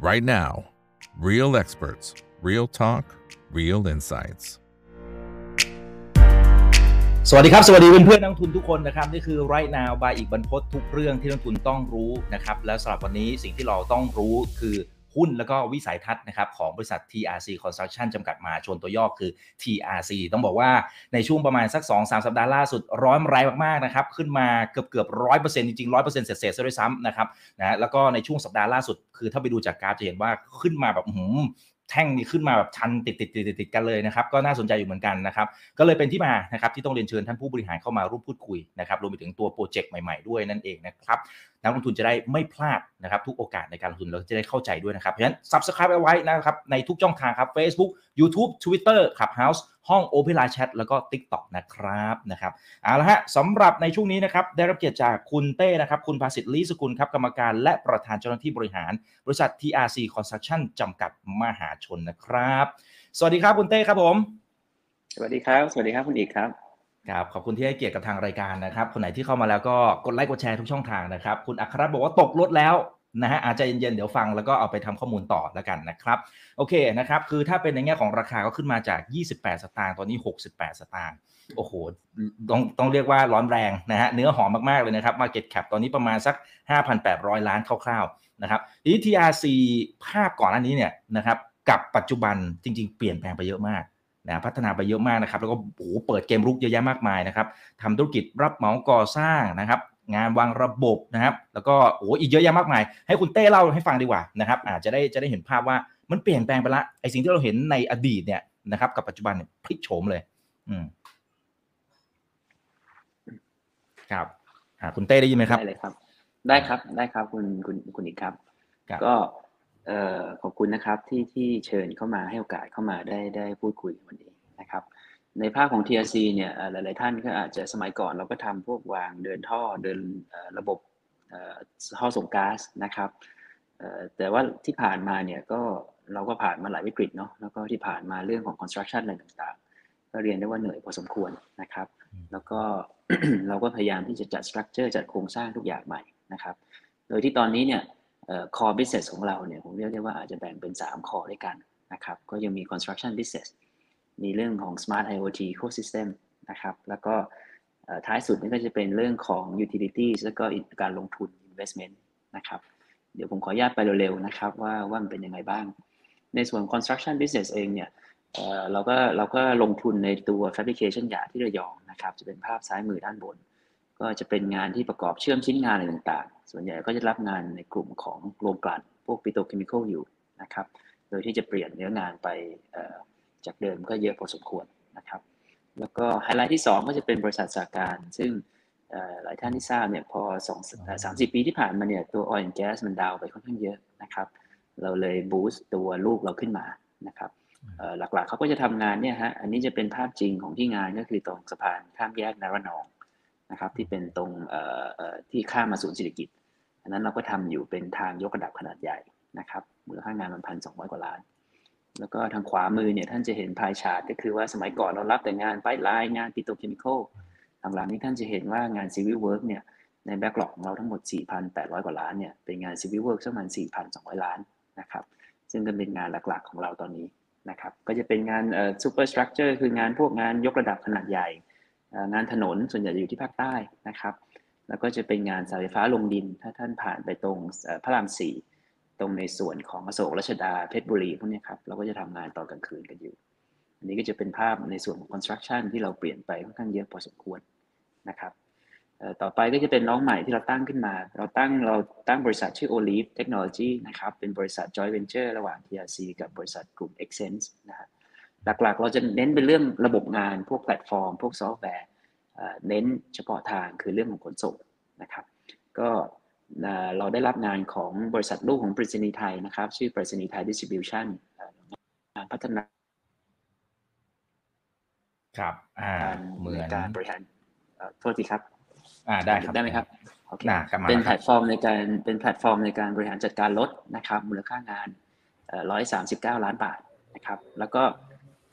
right now. Real experts, real talk, real insights. สวัสดีครับ สวัสดีเพื่อนๆนักทุนทุกคนนะครับ นี่คือ right now บายอีกบรรพททุกเรื่องที่นักทุนต้องรู้นะครับ และสำหรับวันนี้สิ่งที่เราต้องรู้คือ หุ้นแล้วก็วิสัยทัศน์นะครับของบริษัท TRC Construction จำกัดมาชนตัวย่อคือ TRC ต้องบอกว่าในช่วงประมาณสัก 2-3 สัปดาห์ล่าสุดร้อนแรงมากๆนะครับขึ้นมาเกือบเกือบร้อยเปอร์เซ็นต์จริงๆร้อยเปอร์เซ็นต์เศษๆซะด้วยซ้ำนะครับนะแล้วก็ในช่วงสัปดาห์ล่าสุด คือถ้าไปดูจากกราฟจะเห็นว่าขึ้นมาแบบหืมแท่งนี้ขึ้นมาแบบชันติดติดติดติดกันเลยนะครับก็น่าสนใจอยู่เหมือนกันนะครับก็เลยเป็นที่มานะครับที่ต้องเรียนเชิญท่านผู้บริหารเข้ามาร่วมพูดคุยนะครับรวมไปถึงตัวโปรเจกต์ใหม่ๆด้วยนั่นเองนะครับ นักลงทุนจะได้ไม่พลาดนะครับทุกโอกาสในการลงทุนแล้วจะได้เข้าใจด้วยนะครับ เพราะฉะนั้น subscribe เอาไว้นะครับในทุกช่องทางครับ Facebook YouTube Twitter Clubhouse ห้อง Open Line Chat แล้วก็ TikTok นะครับนะครับเอาละฮะสำหรับในช่วงนี้นะครับได้รับเกียรติจากคุณเต้นะครับคุณภาสิทธิ์ลีสกุลครับกรรมการและประธานเจ้าหน้าที่บริหาร บริษัท TRC Construction จำกัดมหาชนนะครับ สวัสดีครับคุณเต้ครับผม สวัสดีครับ สวัสดีครับคุณอีกครับ ครับขอบคุณที่ให้เกียรติกับทางรายการนะครับ คนไหนที่เข้ามาแล้วก็กดไลค์กดแชร์ทุกช่องทางนะครับ คุณอัครบอกว่าตกรถแล้วนะฮะอาจจะเย็นๆเดี๋ยวฟังแล้วก็เอาไปทำข้อมูลต่อแล้วกันนะครับ โอเคนะครับ คือถ้าเป็นในแง่ของราคาก็ขึ้นมาจาก 28 สตางค์ตอนนี้ 68 สตางค์โอ้โหต้องต้องเรียกว่าร้อนแรงนะฮะเนื้อหอมมากๆเลยนะครับ Market Cap ตอนนี้ประมาณสัก 5,800 ล้านคร่าวๆนะครับทีนี้ TRC ภาพก่อนอันนี้เนี่ยนะครับกับปัจจุบันจริง ๆ เปลี่ยนแปลงไปเยอะมาก นะพัฒนาไปเยอะมากนะครับ แล้วก็โอ้โหเปิดเกมรุกเยอะแยะมากมายนะครับทำธุรกิจรับเหมาก่อสร้างนะครับ งานวางระบบนะครับ แล้วก็โอ้อีกเยอะแยะมากมาย ให้คุณเต้เล่าให้ฟังดีกว่านะครับ อาจจะได้จะได้เห็นภาพว่ามันเปลี่ยนแปลงไปละไอสิ่งที่เราเห็นในอดีตเนี่ยนะครับ กับปัจจุบันเนี่ยพลิกโฉมเลย อืมครับอ่าคุณเต้ได้ยินไหมครับได้เลยครับ ได้ครับได้ครับคุณคุณคุณอีกครับครับก็เออขอบคุณนะครับที่ที่เชิญเข้ามาให้โอกาสเข้ามาได้ได้พูดคุยวันนี้นะครับ ในภาคของ TRC เนี่ยเอ่อหลาย ๆ ท่านก็อาจจะสมัยก่อนเราก็ทำพวกวางเดินท่อเดินระบบท่อส่งก๊าซนะครับแต่ว่าที่ผ่านมาเนี่ยก็เราก็ผ่านมาหลายวิกฤตเนาะแล้วก็ที่ผ่านมาเรื่องของ construction อะไรต่าง ๆ ก็เรียนได้ว่าเหนื่อยพอสมควรนะครับ แล้วก็เราก็พยายามที่จะจัด structure จัดโครงสร้างทุกอย่างใหม่นะครับ โดยที่ตอนนี้เนี่ย core business ของเราเนี่ยผมเรียกได้ว่าอาจจะแบ่งเป็น 3 core ด้วยกันนะครับ ก็ยังมี construction business มีเรื่องของ smart IoT ecosystem นะครับ แล้วก็ท้ายสุดนี่ก็จะเป็นเรื่องของ utilities แล้วก็การลงทุน investment นะครับ เดี๋ยวผมขออนุญาตไปเร็วๆนะครับว่าว่ามันเป็นยังไงบ้าง ในส่วน construction business เองเนี่ยเราก็เราก็ลงทุนในตัว fabrication yard ที่ระยองนะครับ จะเป็นภาพซ้ายมือด้านบน ก็จะเป็นงานที่ประกอบเชื่อมชิ้นงานอะไรต่างๆ ส่วนใหญ่ก็จะรับงานในกลุ่มของโรงกลั่นพวกปิโตรเคมีคอลอยู่นะครับ โดยที่จะเปลี่ยนเนื้องานไปจากเดิมก็เยอะพอสมควรนะครับ แล้วก็ไฮไลท์ที่ 2 ก็จะเป็นบริษัทสาการ ซึ่งหลายท่านที่ทราบเนี่ยพอสองสามสิบปีที่ผ่านมาเนี่ยตัว oil and gas มันดาวไปค่อนข้างเยอะนะครับ เราเลยบูสต์ตัวลูกเราขึ้นมานะครับหลักๆเขาก็จะทำงานเนี่ยฮะอันนี้จะเป็นภาพจริงของที่งานก็คือตรงสะพานข้ามแยกนารนอง นะครับที่เป็นตรงที่ข้ามมาศูนย์เศรษฐกิจอันนั้นเราก็ทำอยู่เป็นทางยกระดับขนาดใหญ่นะครับมูลค่างานมันพันสองร้อยกว่าล้าน แล้วก็ทางขวามือเนี่ยท่านจะเห็น pie chart ก็คือว่าสมัยก่อนเรารับแต่งาน pipeline งาน petrochemical หลังๆนี้ท่านจะเห็นว่างานซีวิ l เวิร์กเนี่ยใน backlog ของเราทั้งหมด 4,800 กว่าล้านเนี่ยเป็นงานซีวิ l เวิร์กประมาณ4,200 ล้านนะครับซึ่งก็เป็นงานหลักๆของเราตอนนี้นะครับก็จะเป็นงานเอ่อ superstructure คืองานพวกงานยกระดับขนาดใหญ่ งานถนนส่วนใหญ่จะอยู่ที่ภาคใต้นะครับ แล้วก็จะเป็นงานสายไฟฟ้าลงดิน ถ้าท่านผ่านไปตรงพระรามสี่ตรงในส่วนของอโศกรัชดาเพชรบุรีพวกนี้ครับเราก็จะทำงานตอนกลางคืนกันอยู่ อันนี้ก็จะเป็นภาพในส่วนของ construction ที่เราเปลี่ยนไปค่อนข้างเยอะพอสมควรนะครับต่อไปก็จะเป็นน้องใหม่ที่เราตั้งขึ้นมา เราตั้งเราตั้งบริษัทชื่อ Olive Technology นะครับ เป็นบริษัท joint venture ระหว่าง TRC กับบริษัทกลุ่ม Excense นะฮะ หลักๆ เราจะเน้นเป็นเรื่องระบบงานพวกแพลตฟอร์ม พวกซอฟต์แวร์เอ่อเน้นเฉพาะทางคือเรื่องของขนส่งนะครับ ก็เอ่อเราได้รับงานของบริษัทลูกของปริศนีย์ไทยนะครับ ชื่อปริศนีย์ไทยดิสติบิวชั่นงานพัฒนาครับอ่าการเหมือนในการบริหารเอ่อโทษทีครับ อ่าได้ครับได้ไหมครับโอเคได้ครับมาเป็นแล้วแพคลรับตฟอร์มในการเป็นแพลตฟอร์มในการบริหารจัดการรถนะครับ มูลค่างานร้อยสามสิบเก้าล้านบาทนะครับ แล้วก็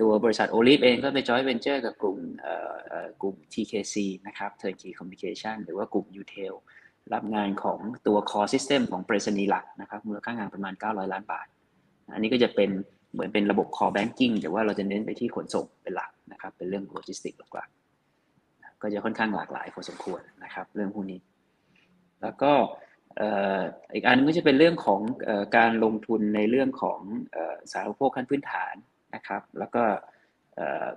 ตัวบริษัท Olive เองก็ไปจอยเวนเจอร์กับกลุ่มกลุ่ม TKC นะครับ Turnkey Communication หรือว่ากลุ่ม Utel รับงานของตัว core system ของไปรษณีย์หลักนะครับมูลค่างานประมาณ 900 ล้านบาท อันนี้ก็จะเป็นเหมือนเป็นระบบ core banking แต่ว่าเราจะเน้นไปที่ขนส่งเป็นหลักนะครับ เป็นเรื่องโลจิสติกส์หลักๆก็จะค่อนข้างหลากหลายพอสมควรนะครับ เรื่องพวกนี้ แล้วก็อีกอันก็จะเป็นเรื่องของการลงทุนในเรื่องของสาธารณูปโภคขั้นพื้นฐาน นะครับ แล้วก็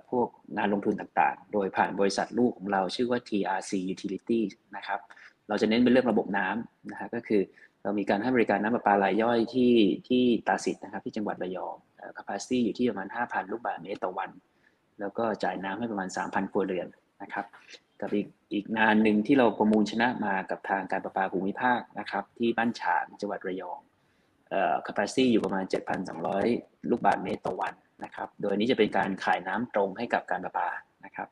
พวกงานลงทุนต่างๆ โดยผ่านบริษัทลูกของเราชื่อว่า TRC Utilities นะครับ เราจะเน้นเป็นเรื่องระบบน้ำนะฮะก็คือเรามีการให้บริการน้ำประปารายย่อยที่ที่ตาสิทธ์นะครับที่จังหวัดระยอง capacity อยู่ที่ประมาณ 5,000 ลูกบาศก์เมตรต่อวัน แล้วก็จ่ายน้ำให้ประมาณ 3,000ครัวเรือนนะครับ กับอีกอีกงานหนึ่งที่เราประมูลชนะมากับทางการประปาภูมิภาคนะครับที่บ้านฉางจังหวัดระยองเอ่อ capacity อยู่ประมาณ 7,200 ลูกบาศก์เมตรต่อวัน นะครับ โดยนี้จะเป็นการขายน้ำตรงให้กับการประปานะครับ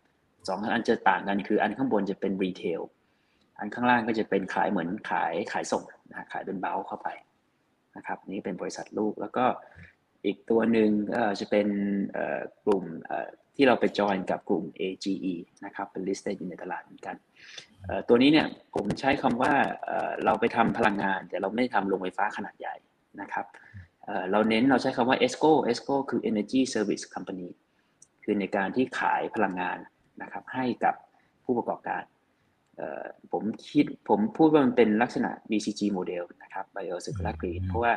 สองอันจะต่างกันคืออันข้างบนจะเป็นรีเทลอันข้างล่างก็จะเป็นขายเหมือนขายขายส่งนะขายเป็นเบลเข้าไปนะครับนี่เป็นบริษัทลูกแล้วก็อีกตัวหนึ่งจะเป็นกลุ่มที่เราไปจอยกับกลุ่ม AGE นะครับเป็น listed อยู่ในตลาดเหมือนกัน ตัวนี้เนี่ยผมใช้คำว่าเราไปทำพลังงาน แต่เราไม่ได้ทำโรงไฟฟ้าขนาดใหญ่นะครับ เราเน้นเราใช้คำว่า ESCO ESCO คือ Energy Service Company คือในการที่ขายพลังงานนะครับให้กับผู้ประกอบการผมคิดผมพูดว่ามันเป็นลักษณะ BCG โมเดลนะครับ Bio Circular Green เพราะว่า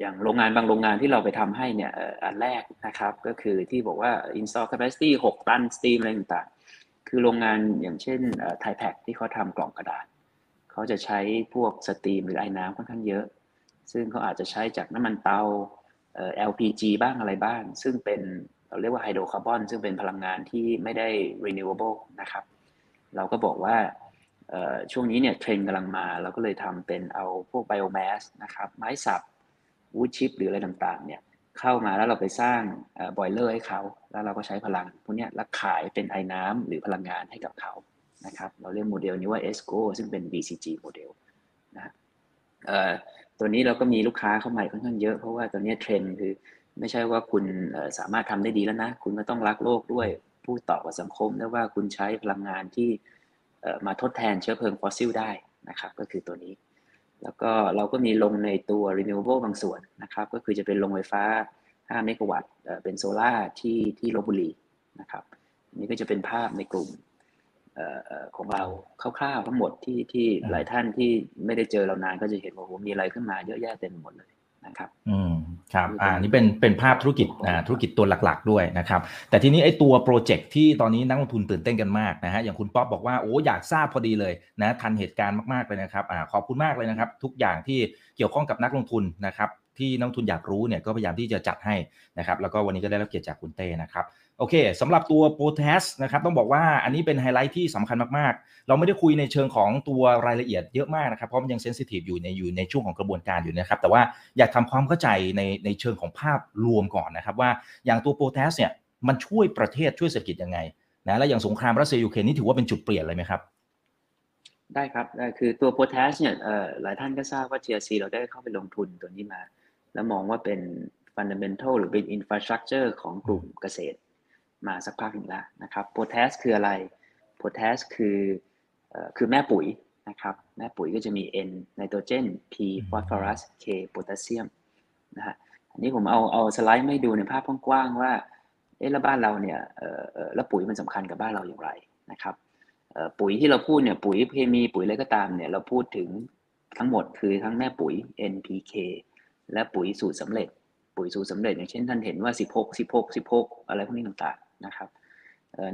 อย่างโรงงานบางโรงงานที่เราไปทำให้เนี่ยอันแรกนะครับก็คือที่บอกว่า install capacity 6 ตันสตรีมอะไรต่างๆ คือโรงงานอย่างเช่นไทแพคที่เขาทำกล่องกระดาษ เขาจะใช้พวก steam หรือไอ้น้ำค่อนข้างเยอะ ซึ่งเขาอาจจะใช้จากน้ำมันเตา LPG บ้างอะไรบ้าง ซึ่งเป็นเราเรียกว่าไฮโดรคาร์บอนซึ่งเป็นพลังงานที่ไม่ได้ renewable นะครับ เราก็บอกว่าช่วงนี้เนี่ยเทรนด์กำลังมาเราก็เลยทำเป็นเอาพวก biomass นะครับไม้สับ wood chip หรืออะไรต่างๆเนี่ยเข้ามาแล้วเราไปสร้างboiler ให้เขา แล้วเราก็ใช้พลังพวกนี้แล้วขายเป็นไอ้น้ำหรือพลังงานให้กับเขานะครับเราเรียกโมเดลนี้ว่า ESCO ซึ่งเป็น BCG โมเดลนะ ตัวนี้เราก็มีลูกค้าเข้ามาค่อนข้างเยอะ เพราะว่าตัวนี้เทรนด์คือ ไม่ใช่ว่าคุณสามารถทำได้ดีแล้วนะ คุณก็ต้องรักโลกด้วยพูดต่อกับสังคมได้ว่าคุณใช้พลังงานที่มาทดแทนเชื้อเพลิงฟอสซิลได้นะครับ ก็คือตัวนี้ แล้วก็เราก็มีลงในตัว renewable บางส่วนนะครับ ก็คือจะเป็นโรงไฟฟ้า 5 เมกะวัตต์เป็นโซล่าที่ที่ลพบุรีนะครับนี่ก็จะเป็นภาพในกลุ่ม ของเราคร่าวๆทั้งหมดที่ที่หลายท่านที่ไม่ได้เจอเรานานก็จะเห็นว่าโหมีอะไรขึ้นมาเยอะแยะเต็มหมดเลยนะครับ อืมครับอ่านี่เป็นเป็นภาพธุรกิจอ่าธุรกิจตัวหลักๆ ด้วยนะครับ แต่ทีนี้ไอ้ตัวโปรเจกต์ที่ตอนนี้นักลงทุนตื่นเต้นกันมากนะฮะอย่างคุณป๊อปบอกว่าโอ้อยากทราบพอดีเลยนะทันเหตุการณ์มากๆเลยนะครับอ่าขอบคุณมากเลยนะครับ ทุกอย่างที่เกี่ยวข้องกับนักลงทุนนะครับที่นักลงทุนอยากรู้เนี่ยก็พยายามที่จะจัดให้นะครับ แล้วก็วันนี้ก็ได้รับเกียรติจากคุณเต้นะครับ โอเคสำหรับตัวโปแตชนะครับต้องบอกว่าอันนี้เป็นไฮไลท์ที่สำคัญมากๆ เราไม่ได้คุยในเชิงของตัวรายละเอียดเยอะมากนะครับเพราะมันยัง sensitive อยู่ในอยู่ในช่วงของกระบวนการอยู่นะครับ แต่ว่าอยากทำความเข้าใจในในเชิงของภาพรวมก่อนนะครับว่าอย่างตัวโปแตชเนี่ยมันช่วยประเทศช่วยเศรษฐกิจยังไงนะและอย่างสงครามรัสเซียยูเครนนี่ถือว่าเป็นจุดเปลี่ยนเลยไหมครับได้ครับคือตัวโปแตชเนี่ยหลายท่านก็ทราบว่า TRC เราได้เข้าไปลงทุนตัวนี้มา แล้วมองว่าเป็น fundamental หรือเป็น infrastructure ของกลุ่มเกษตร มาสักพักหนึ่งแล้วนะครับโพแทสคืออะไรโพแทสคือคือแม่ปุ๋ยนะครับแม่ปุ๋ยก็จะมี N ไนโตรเจน P ฟอสฟอรัส K โพแทสเซียมนะฮะอันนี้ผมเอาเอาสไลด์มาดูในภาพกว้างๆว่าเอ๊ะแล้วบ้านเราเนี่ยเอ่อแล้วปุ๋ยมันสำคัญกับบ้านเราอย่างไรนะครับปุ๋ยที่เราพูดเนี่ยปุ๋ยเคมีปุ๋ยอะไรก็ตามเนี่ยเราพูดถึงทั้งหมดคือทั้งแม่ปุ๋ย NPK และปุ๋ยสูตรสำเร็จ ปุ๋ยสูตรสำเร็จอย่างเช่นท่านเห็นว่า 16 16 16 อะไรพวกนี้ต่างๆ นะครับ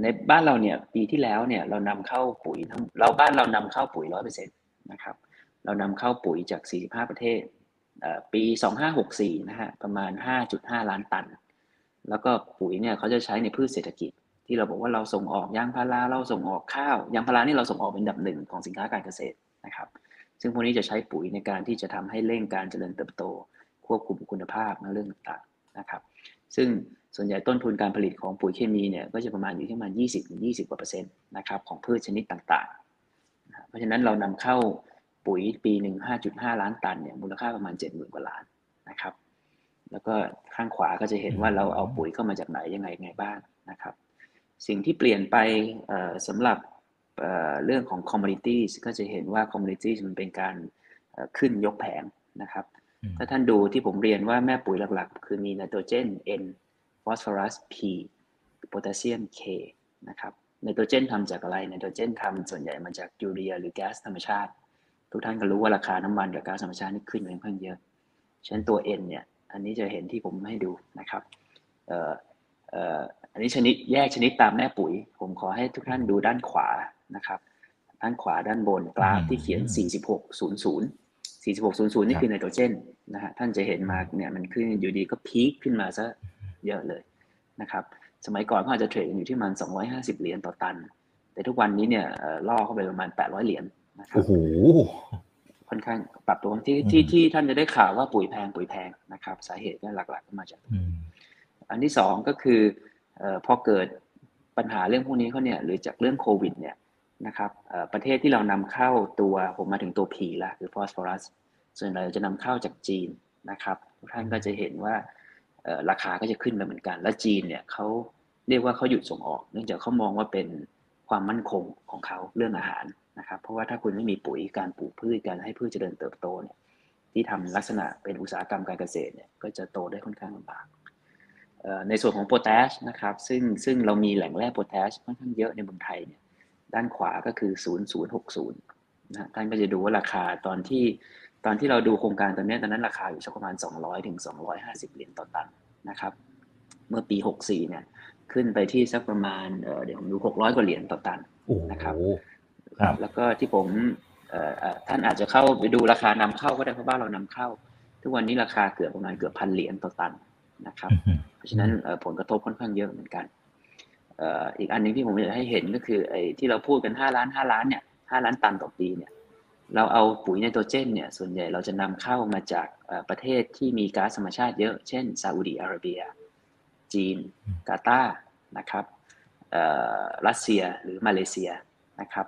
ในบ้านเราเนี่ยปีที่แล้วเนี่ยเรานำเข้าปุ๋ยทั้งเราบ้านเรานำเข้าปุ๋ย100%นต์นะครับเรานำเข้าปุ๋ยจาก 45 ประเทศปี 2564 นะฮะประมาณ 5.5 ล้านตัน แล้วก็ปุ๋ยเนี่ยเขาจะใช้ในพืชเศรษฐกิจ ที่เราบอกว่าเราส่งออกยางพาราเราส่งออกข้าวยางพารานี่เราส่งออกเป็นดับหนึ่งของสินค้าการเกษตรนะครับซึ่งพวกนี้จะใช้ปุ๋ยในการที่จะทำให้เร่งการเจริญเติบโต ควบคุมคุณภาพในเรื่องต่างๆนะครับ ซึ่งส่วนใหญ่ต้นทุนการผลิตของปุ๋ยเคมีเนี่ยก็จะประมาณอยู่ที่ประมาณ 20ถึง20กว่าเปอร์เซ็นต์นะครับของพืชชนิดต่างๆ เพราะฉะนั้นเรานำเข้าปุ๋ยปีหนึ่ง5.5 ล้านตันเนี่ยมูลค่าประมาณ 70,000 กว่าล้านนะครับ แล้วก็ข้างขวาก็จะเห็นว่าเราเอาปุ๋ยเข้ามาจากไหนยังไงไงบ้างนะครับ สิ่งที่เปลี่ยนไปสำหรับเรื่องของ commodities ก็จะเห็นว่า commodities มันเป็นการขึ้นยกแผงนะครับ ถ้าท่านดูที่ผมเรียนว่าแม่ปุ๋ยหลักๆ คือมีไนโตรเจน N ฟอสฟอรัส P โพแทสเซียม K นะครับไนโตรเจนทำจากอะไรไนโตรเจนทำส่วนใหญ่มาจากยูเรีย หรือแก๊สธรรมชาติ ทุกท่านก็รู้ว่าราคาน้ำมันกับก๊าซธรรมชาตินี่ขึ้นค่อนข้างเยอะฉะนั้นตัว N เนี่ยอันนี้จะเห็นที่ผมให้ดูนะครับเอ่อเอ่ออันนี้ชนิดแยกชนิดตามแม่ปุ๋ย ผมขอให้ทุกท่านดูด้านขวานะครับ ด้านขวาด้านบนกราฟที่เขียน 4600 4600 นี่คือไนโตรเจนนะฮะท่านจะเห็นมาเนี่ยมันขึ้นอยู่ดีก็พีคขึ้นมาซะเยอะเลยนะครับสมัยก่อนเขาอาจจะเทรดอยู่ที่ประมาณ250 เหรียญต่อตัน แต่ทุกวันนี้เนี่ยล่อเข้าไปประมาณ 800 เหรียญนะครับโอ้โหค่อนข้างปรับตัวที่ที่ที่ท่านจะได้ข่าวว่าปุ๋ยแพงปุ๋ยแพงนะครับ สาเหตุก็หลักๆก็มาจาก อันที่สองก็คือพอเกิดปัญหาเรื่องพวกนี้เขาเนี่ยหรือจากเรื่องโควิดเนี่ย นะครับประเทศที่เรานำเข้าตัวผมมาถึงตัวผีละคือฟอสฟอรัสส่วนใหญ่จะนำเข้าจากจีนนะครับทุกท่านก็จะเห็นว่าราคาก็จะขึ้นไปเหมือนกัน และจีนเนี่ยเขาเรียกว่าเขาหยุดส่งออก เนื่องจากเขามองว่าเป็นความมั่นคงของเขาเรื่องอาหารนะครับ เพราะว่าถ้าคุณไม่มีปุ๋ยการปลูกพืชการให้พืชเจริญเติบโตเนี่ยที่ทำลักษณะเป็นอุตสาหกรรมการเกษตรเนี่ยก็จะโตได้ค่อนข้างลำบากในส่วนของโพแทสนะครับซึ่งซึ่งเรามีแหล่งแร่โพแทสค่อนข้างเยอะในเมืองไทยเนี่ย ด้านขวาก็คือ 0060นะท่านก็จะดูว่าราคาตอนที่ตอนที่เราดูโครงการตอนนี้ตอนนั้นราคาอยู่สักประมาณ 200ถึง250 เหรียญต่อตันนะครับ เมื่อปี 64 เนี่ย ขึ้นไปที่สักประมาณเดี๋ยวผมดู 600 กว่าเหรียญต่อตันนะครับแล้วก็ที่ผมท่านอาจจะเข้าไปดูราคานำเข้าก็ได้เพราะบ้านเรานำเข้า ทุกวันนี้ราคาเกือบประมาณเกือบพันเหรียญต่อตันนะครับ เพราะฉะนั้นผลกระทบค่อนข้างเยอะเหมือนกัน อีกอันนึงที่ผมอยากให้เห็นก็คือไอ้ที่เราพูดกัน5ล้าน5ล้านเนี่ย5ล้านตันต่อปีเนี่ยเราเอาปุ๋ยไนโตรเจนเนี่ยส่วนใหญ่เราจะนำเข้ามาจากประเทศที่มีก๊าซธรรมชาติเยอะ เช่นซาอุดีอาระเบีย จีน กาตาร์นะครับรัสเซียหรือมาเลเซียนะครับ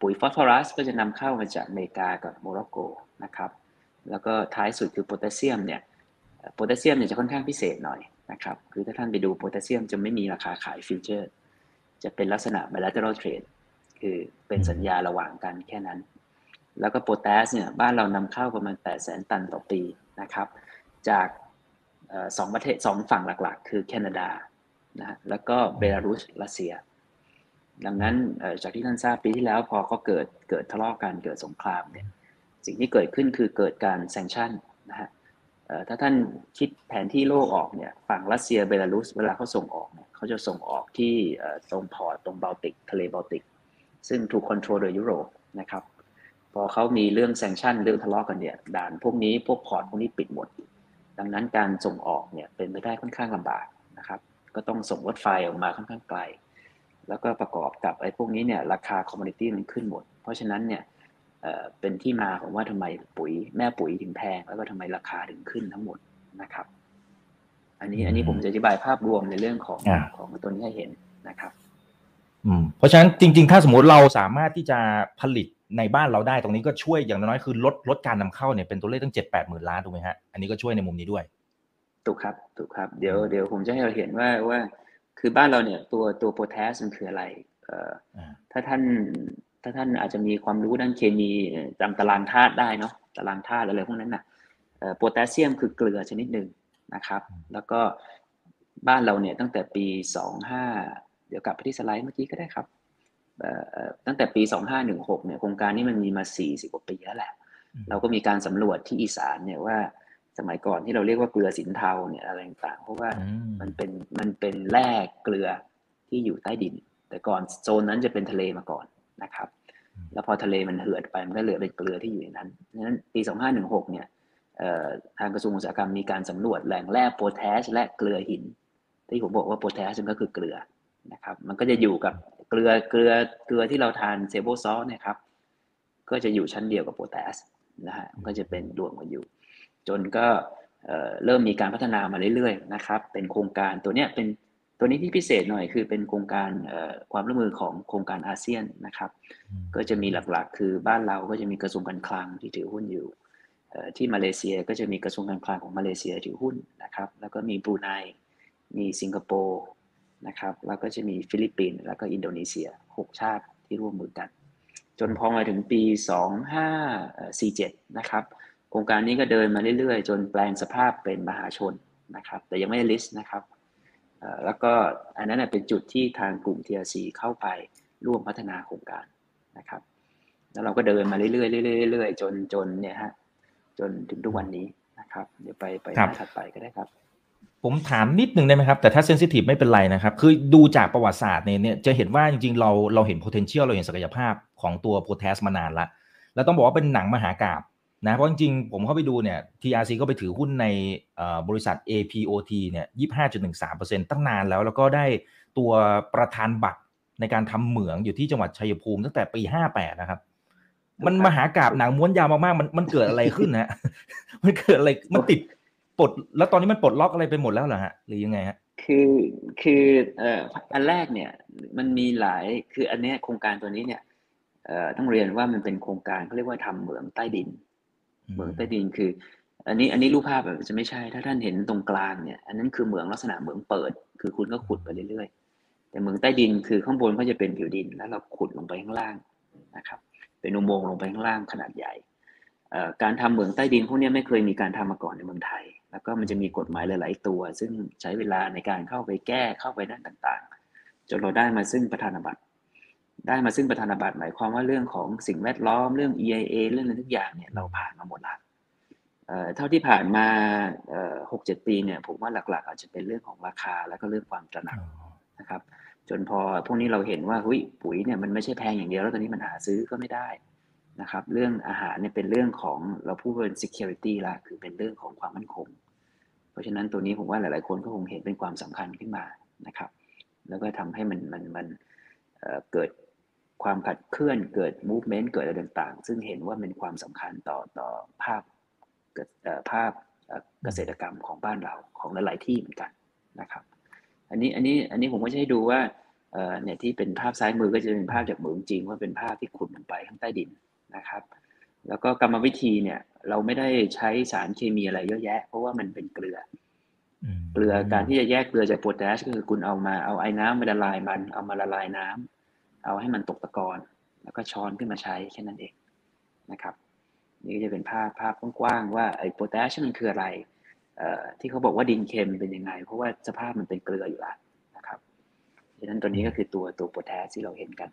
ปุ๋ยฟอสฟอรัสก็จะนำเข้ามาจากอเมริกากับโมร็อกโกนะครับแล้วก็ท้ายสุดคือโพแทสเซียมเนี่ยโพแทสเซียมเนี่ยจะค่อนข้างพิเศษหน่อย นะครับคือถ้าท่านไปดูโพแทสเซียมจะไม่มีราคาขาย future จะเป็นลักษณะ bilateral trade คือเป็นสัญญาระหว่างกันแค่นั้น แล้วก็โพแทสเนี่ยบ้านเรานำเข้าประมาณ 8 0 0 0 0ตันต่อปีนะครับจากสองประเทศสองฝั่งหลักๆ คือแคนาดานะแล้วก็เบลารุสรัสเซีย ดังนั้นจากที่ท่านทราบปีที่แล้วพอเขาเกิดเกิดทะเลาะกันเกิดสงครามเนี่ยสิ่งที่เกิดขึ้นคือเกิดการแซงชั่นนะฮะ ถ้าท่านคิดแผนที่โลกออกเนี่ยฝั่งรัสเซียเบลารุสเวลาเขาส่งออกเนี่ยเขาจะส่งออกที่ตรง port ตรงบาลติกทะเลบาลติก ซึ่งถูกควบคุมโดยยุโรปนะครับพอเขามีเรื่อง sanction เรื่องทะเลาะกันเนี่ยด่านพวกนี้พวก port พวกนี้ปิดหมด ดังนั้นการส่งออกเนี่ยเป็นไปได้ค่อนข้างลำบากนะครับก็ต้องส่งรถไฟออกมาค่อนข้างไกล แล้วก็ประกอบกับไอ้พวกนี้เนี่ยราคา commodity มันขึ้นหมด เพราะฉะนั้นเนี่ย เป็นที่มาของว่าทำไมปุ๋ยแม่ปุ๋ยถึงแพง แล้วก็ทำไมราคาถึงขึ้นทั้งหมดนะครับ อันนี้อันนี้ผมจะอธิบายภาพรวมในเรื่องของของตัวนี้ให้เห็นนะครับเพราะฉะนั้นจริง ๆ ถ้าสมมติเราสามารถที่จะผลิตในบ้านเราได้ตรงนี้ก็ช่วยอย่างน้อยคือลดลดการนำเข้าเนี่ยเป็นตัวเลขตั้งเจ็ดแปดหมื่นล้านถูกไหมฮะอันนี้ก็ช่วยในมุมนี้ด้วยถูกครับถูกครับเดี๋ยวเดี๋ยวผมจะให้เราเห็นว่าว่าคือบ้านเราเนี่ยตัวตัวโพแทสมันคืออะไรเอ่อถ้าท่าน ถ้าท่านอาจจะมีความรู้ด้านเคมีจำตารางธาตุได้เนาะตารางธาตุอะไรพวกนั้นนะ่ะโพแทสเซียมคือเกลือชนิดหนึ่งนะครับ แล้วก็บ้านเราเนี่ยตั้งแต่ปีสองห้าเดี๋ยวกลับไปที่สไลด์เมื่อกี้ก็ได้ครับตั้งแต่ปี 2516 เนี่ยโครงการนี้มันมีมา 40 กว่าปีแล้วแหละ เราก็มีการสำรวจที่อีสานเนี่ยว่าสมัยก่อนที่เราเรียกว่าเกลือสินเทาเนี่ยอะไรต่างๆเพราะว่ามันเป็นมันเป็นแร่เกลือที่อยู่ใต้ดิน แต่ก่อนโซนนั้นจะเป็นทะเลมาก่อน นะครับ แล้วพอทะเลมันเหือดไปมันก็เหลือเป็นเกลือที่อยู่ในนั้นดังนั้นปี 2516 เนี่ยทางกระทรวงอุตสาหกรรมมีการสำรวจแหล่งแร่โพแทสและเกลือหิน ที่ผมบอกว่าโพแทสก็คือเกลือนะครับ มันก็จะอยู่กับเกลือเกลือเกลือที่เราทานเซโบซอสเนี่ยครับ ก็จะอยู่ชั้นเดียวกับโพแทสนะฮะก็จะเป็นรวมกันอยู่ จนก็เริ่มมีการพัฒนามาเรื่อยๆนะครับ เป็นโครงการตัวเนี้ยเป็น ตัวนี้ที่พิเศษหน่อยคือเป็นโครงการความร่วมมือของโครงการอาเซียนนะครับ ก็จะมีหลักๆ คือบ้านเราก็จะมีกระทรวงการคลังที่ถือหุ้นอยู่ที่มาเลเซียก็จะมีกระทรวงการคลังของมาเลเซียถือหุ้นนะครับ แล้วก็มีบรูไนมีสิงคโปร์นะครับ แล้วก็จะมีฟิลิปปินส์แล้วก็อินโดนีเซีย 6 ชาติที่ร่วมมือกัน จนพอมาถึงปี 2547 นะครับ โครงการนี้ก็เดินมาเรื่อยๆ จนแปลงสภาพเป็นมหาชนนะครับ แต่ยังไม่ได้ list นะครับ แล้วก็อันนั้นเป็นจุดที่ทางกลุ่ม TRC เข้าไปร่วมพัฒนาโครงการนะครับ แล้วเราก็เดินมาเรื่อยๆเรื่อยๆจนจนเนี่ยฮะจนถึงทุกวันนี้นะครับ เดี๋ยวไปไปหน้าถัดไปก็ได้ครับ ผมถามนิดนึงได้ไหมครับ แต่ถ้า sensitive ไม่เป็นไรนะครับ คือดูจากประวัติศาสตร์เนี่ย จะเห็นว่าจริงๆ เราเราเห็น potential เราเห็นศักยภาพของตัวโพแทสมานานละแล้วต้องบอกว่าเป็นหนังมหากาพย์ นะเพราะจริงๆผมเข้าไปดูเนี่ย TRC ก็ไปถือหุ้นในบริษัท APOT เนี่ย25.13%ตั้งนานแล้ว แล้วก็ได้ตัวประธานบัตรในการทำเหมืองอยู่ที่จังหวัดชัยภูมิตั้งแต่ปี 58 นะครับ มันมหากราบหนังม้วนยาวมากๆ มันมันเกิดอะไรขึ้นนะมันเกิดอะไร มันติดปลด แล้วตอนนี้มันปลดล็อกอะไรไปหมดแล้วเหรอฮะ หรือยังไงฮะ คือคือเอ่ออันแรกเนี่ย มันมีหลาย คืออันนี้โครงการตัวนี้เนี่ยเอ่อต้องเรียนว่ามันเป็นโครงการเขาเรียกว่าทำเหมืองใต้ดิน เหมืองใต้ดินคือ อันนี้อันนี้รูปภาพแบบจะไม่ใช่ ถ้าท่านเห็นตรงกลางเนี่ยอันนั้นคือเหมืองลักษณะเหมืองเปิด คือคุณก็ขุดไปเรื่อยๆ แต่เหมืองใต้ดินคือข้างบนก็จะเป็นผิวดิน แล้วเราขุดลงไปข้างล่างนะครับ เป็นอุโมงค์ลงไปข้างล่างขนาดใหญ่การทำเหมืองใต้ดินพวกนี้ไม่เคยมีการทำมาก่อนในเมืองไทย แล้วก็มันจะมีกฎหมายหลาย ๆ ตัว ซึ่งใช้เวลาในการเข้าไปแก้เข้าไปนั่นต่างๆ จนเราได้มาซึ่งประธานบัตร ได้มาซึ่งประธานบัตรหมายความว่าเรื่องของสิ่งแวดล้อมเรื่อง EIA เรื่องอะไรทุกอย่างเนี่ยเราผ่านมาหมดแล้วเท่าที่ผ่านมาหกเจ็ดปีเนี่ยผมว่าหลักๆ อาจจะเป็นเรื่องของราคาแล้วก็เรื่องความตระหนักนะครับ จนพอพวกนี้เราเห็นว่าหุยปุ๋ยเนี่ยมันไม่ใช่แพงอย่างเดียวแล้วตอนนี้มันหาซื้อก็ไม่ได้นะครับ เรื่องอาหารเนี่ยเป็นเรื่องของเราพูดเป็น security ละคือเป็นเรื่องของความมั่นคง เพราะฉะนั้นตัวนี้ผมว่าหลายๆคนก็คงเห็นเป็นความสำคัญขึ้นมานะครับ แล้วก็ทำให้มันมันมันเกิด ความขัดเคลื่อนเกิด movement เกิดอะไรต่างๆ ซึ่งเห็นว่าเป็นความสำคัญต่อต่อภาพภาพเกษตรกรรมของบ้านเราของหลายๆที่เหมือนกันนะครับ อันนี้อันนี้อันนี้ผมก็จะให้ดูว่าเนี่ยที่เป็นภาพซ้ายมือก็จะเป็นภาพจากเหมืองจริงว่าเป็นภาพที่ขุดลงไปข้างใต้ดินนะครับ แล้วก็กรรมวิธีเนี่ยเราไม่ได้ใช้สารเคมีอะไรเยอะแยะ เพราะว่ามันเป็นเกลือเกลือการที่จะแยกเกลือจากโพแทสก็คือคุณเอามาเอาไอ้น้ำมาละลายมันเอามาละลายน้ำ เอาให้มันตกตะกอนแล้วก็ช้อนขึ้นมาใช้แค่นั้นเองนะครับ นี่ก็จะเป็นภาพภาพกว้างๆว่าไอ้โพแทสมันคืออะไรที่เขาบอกว่าดินเค็มเป็นยังไง เพราะว่าสภาพมันเป็นเกลืออยู่แล้วนะครับดังนั้นตัวนี้ก็คือตัวตัวโพแทสที่เราเห็นกัน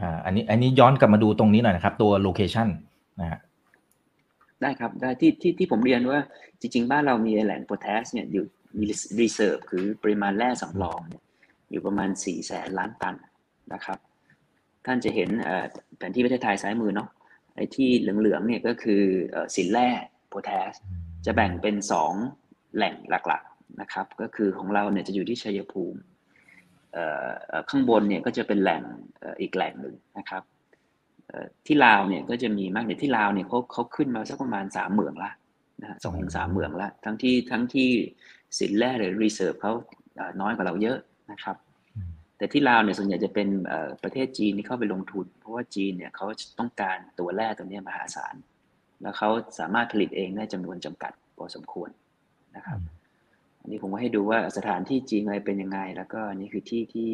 อ่าอันนี้อันนี้ย้อนกลับมาดูตรงนี้หน่อยนะครับ ตัว locationนะฮะได้ครับได้ที่ที่ที่ผมเรียนว่าจริง ๆ บ้านเรามีแหล่งโพแทสเนี่ยอยู่มี reserve คือปริมาณแร่สำรองเนี่ย อยู่ประมาณ4ี่แสนล้านตันนะครับ ท่านจะเห็นแผนที่ประเทศไทยซ้ายมือเนาะไอ้ที่เหลืองๆเนี่ยก็คือสินแร่โพแทสจะแบ่งเป็น 2 แหล่งหลักๆนะครับ ก็คือของเราเนี่ยจะอยู่ที่ชัยภูมิข้างบนเนี่ยก็จะเป็นแหล่งอีกแหล่งหนึ่งนะครับที่ลาวเนี่ยก็จะมีมากเนี่ยที่ลาวเนี่ยเขาเขาขึ้นมาสักประมาณสามเหมืองละนะสองถึงสามเหมืองละทั้งที่ทั้งที่สินแร่หรือ reserve เขาน้อยกว่าเราเยอะ นะครับ แต่ที่ลาวเนี่ยส่วนใหญ่จะเป็นประเทศจีนที่เข้าไปลงทุน เพราะว่าจีนเนี่ยเขาต้องการตัวแร่ตัวนี้มหาศาล แล้วเขาสามารถผลิตเองได้จำนวนจำกัดพอสมควรนะครับอันนี้ผมก็ให้ดูว่าสถานที่จริงอะไรเป็นยังไง แล้วก็นี่คือที่ที่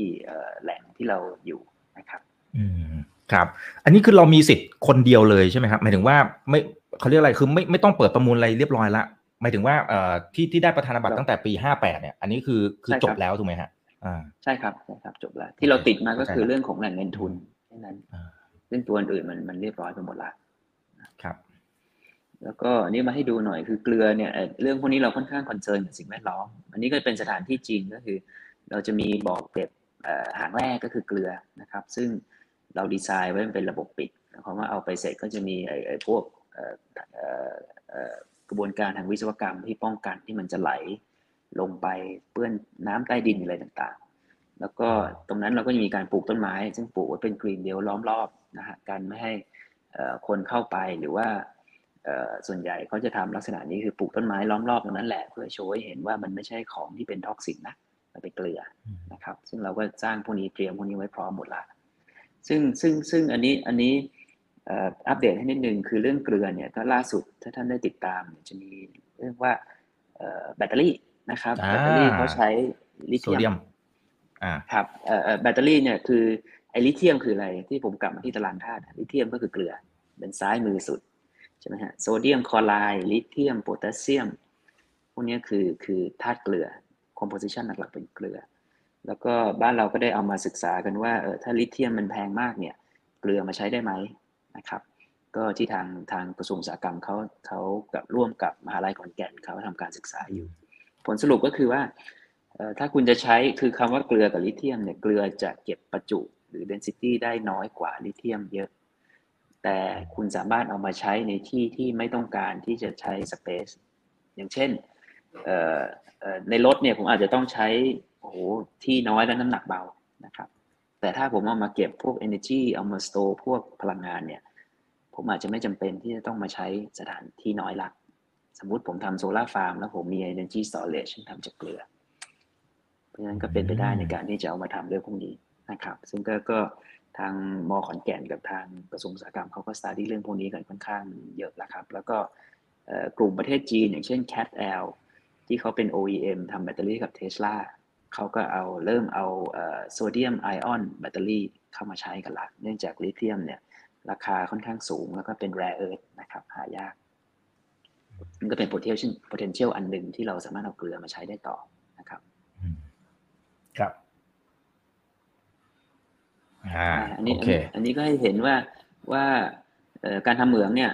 แหล่งที่เราอยู่นะครับ อืมครับ อันนี้คือเรามีสิทธิ์คนเดียวเลยใช่ไหมครับหมายถึงว่าไม่เขาเรียกอะไรคือไม่ไม่ต้องเปิดประมูลอะไรเรียบร้อยละหมายถึงว่าเอ่อที่ที่ได้ประธานบัตรตั้งแต่ปีห้าแปดเนี่ย อันนี้คือคือจบแล้วถูกไหมฮะอ่า ใช่ครับใช่ครับจบแล้ว ที่เราติดมาก็คือเรื่องของแหล่งเงินทุนแค่นั้นซึ่งตัวอื่นมันมันเรียบร้อยไปหมดละครับ แล้วก็นี่มาให้ดูหน่อยคือเกลือเนี่ยเรื่องพวกนี้เราค่อนข้าง concern กับสิ่งแวดล้อมอันนี้ก็เป็นสถานที่จริงก็คือ เราจะมีบ่อเก็บหางแรกก็คือเกลือนะครับ ซึ่งเราดีไซน์ไว้เป็นระบบปิดเพราะว่าเอาไปเสร็จก็จะมีไอ้พวกกระบวนการทางวิศวกรรมที่ป้องกันที่มันจะไหล ลงไปเปื้อนน้ำใต้ดินอะไรต่างๆ แล้วก็ตรงนั้นเราก็จะมีการปลูกต้นไม้ ซึ่งปลูกไว้เป็น green area ล้อมรอบนะฮะการไม่ให้คนเข้าไปหรือว่าส่วนใหญ่เขาจะทำลักษณะนี้คือปลูกต้นไม้ล้อมรอบตรงนั้นแหละเพื่อโชว์ให้เห็นว่ามันไม่ใช่ของที่เป็น toxic นะมันเป็นเกลือนะครับ ซึ่งเราก็สร้างพวกนี้เตรียมพวกนี้ไว้พร้อมหมดละซึ่งซึ่งซึ่งอันนี้อันนี้อัปเดตให้นิดนึงคือเรื่องเกลือเนี่ยก็ล่าสุดถ้าท่านได้ติดตามจะมีเรื่องว่าแบตเตอรี่ นะครับแบตเตอรี่เขาใช้ลิเธียมครับแบตเตอรี่เนี่ยคือไอ้ลิเทียมคืออะไรที่ผมกลับมาที่ตารางธาตุลิเทียมก็คือเกลือเป็นซ้ายมือสุดใช่ไหมฮะโซเดียมคลอไรด์ลิเทียมโพแทสเซียมพวกนี้คือคือธาตุเกลือ composition หลักๆเป็นเกลือ แล้วก็บ้านเราก็ได้เอามาศึกษากันว่าเออถ้าลิเทียมมันแพงมากเนี่ยเกลือมาใช้ได้ไหมนะครับ ก็ที่ทางทางกระทรวงอุตสาหกรรมเขาเขากับร่วมกับมหาลัยขอนแก่นเขาทำการศึกษาอยู่ ผลสรุปก็คือว่าถ้าคุณจะใช้คือคำว่าเกลือกับลิเทียมเนี่ยเกลือจะเก็บประจุหรือ density ได้น้อยกว่าลิเทียมเยอะ แต่คุณสามารถเอามาใช้ในที่ที่ไม่ต้องการที่จะใช้ space อย่างเช่นในรถเนี่ยผมอาจจะต้องใช้โอ้โหที่น้อยและน้ำหนักเบานะครับ แต่ถ้าผมเอามาเก็บพวก energy เอามา store พวกพลังงานเนี่ย ผมอาจจะไม่จำเป็นที่จะต้องมาใช้สถานที่น้อยละ สมมุติผมทำโซลาร์ฟาร์มแล้วผมมี energy storage ทำจากเกลือ เพราะฉะนั้นก็เป็นไปได้ในการที่จะเอามาทำเรื่องพวกนี้นะครับ ซึ่งก็ก็ทางมอขอนแก่นกับทางกระทรวงอุตสาหกรรมเขาก็ study เรื่องพวกนี้กันค่อนข้างเยอะแล้วครับ แล้วก็กลุ่มประเทศจีน อย่างเช่น CATL ที่เขาเป็น OEM ทำแบตเตอรี่กับเทสลาเขาก็เอาเริ่มเอาโซเดียมไอออนแบตเตอรี่เข้ามาใช้กันละเนื่องจากลิเธียมเนี่ยราคาค่อนข้างสูงแล้วก็เป็น rare earth นะครับหายาก มันก็เป็น potential potential อันหนึ่งที่เราสามารถเอาเกลือมาใช้ได้ต่อนะครับครับอ่าอันนี้อันนี้ก็ให้เห็นว่าว่าการทำเหมืองเนี่ย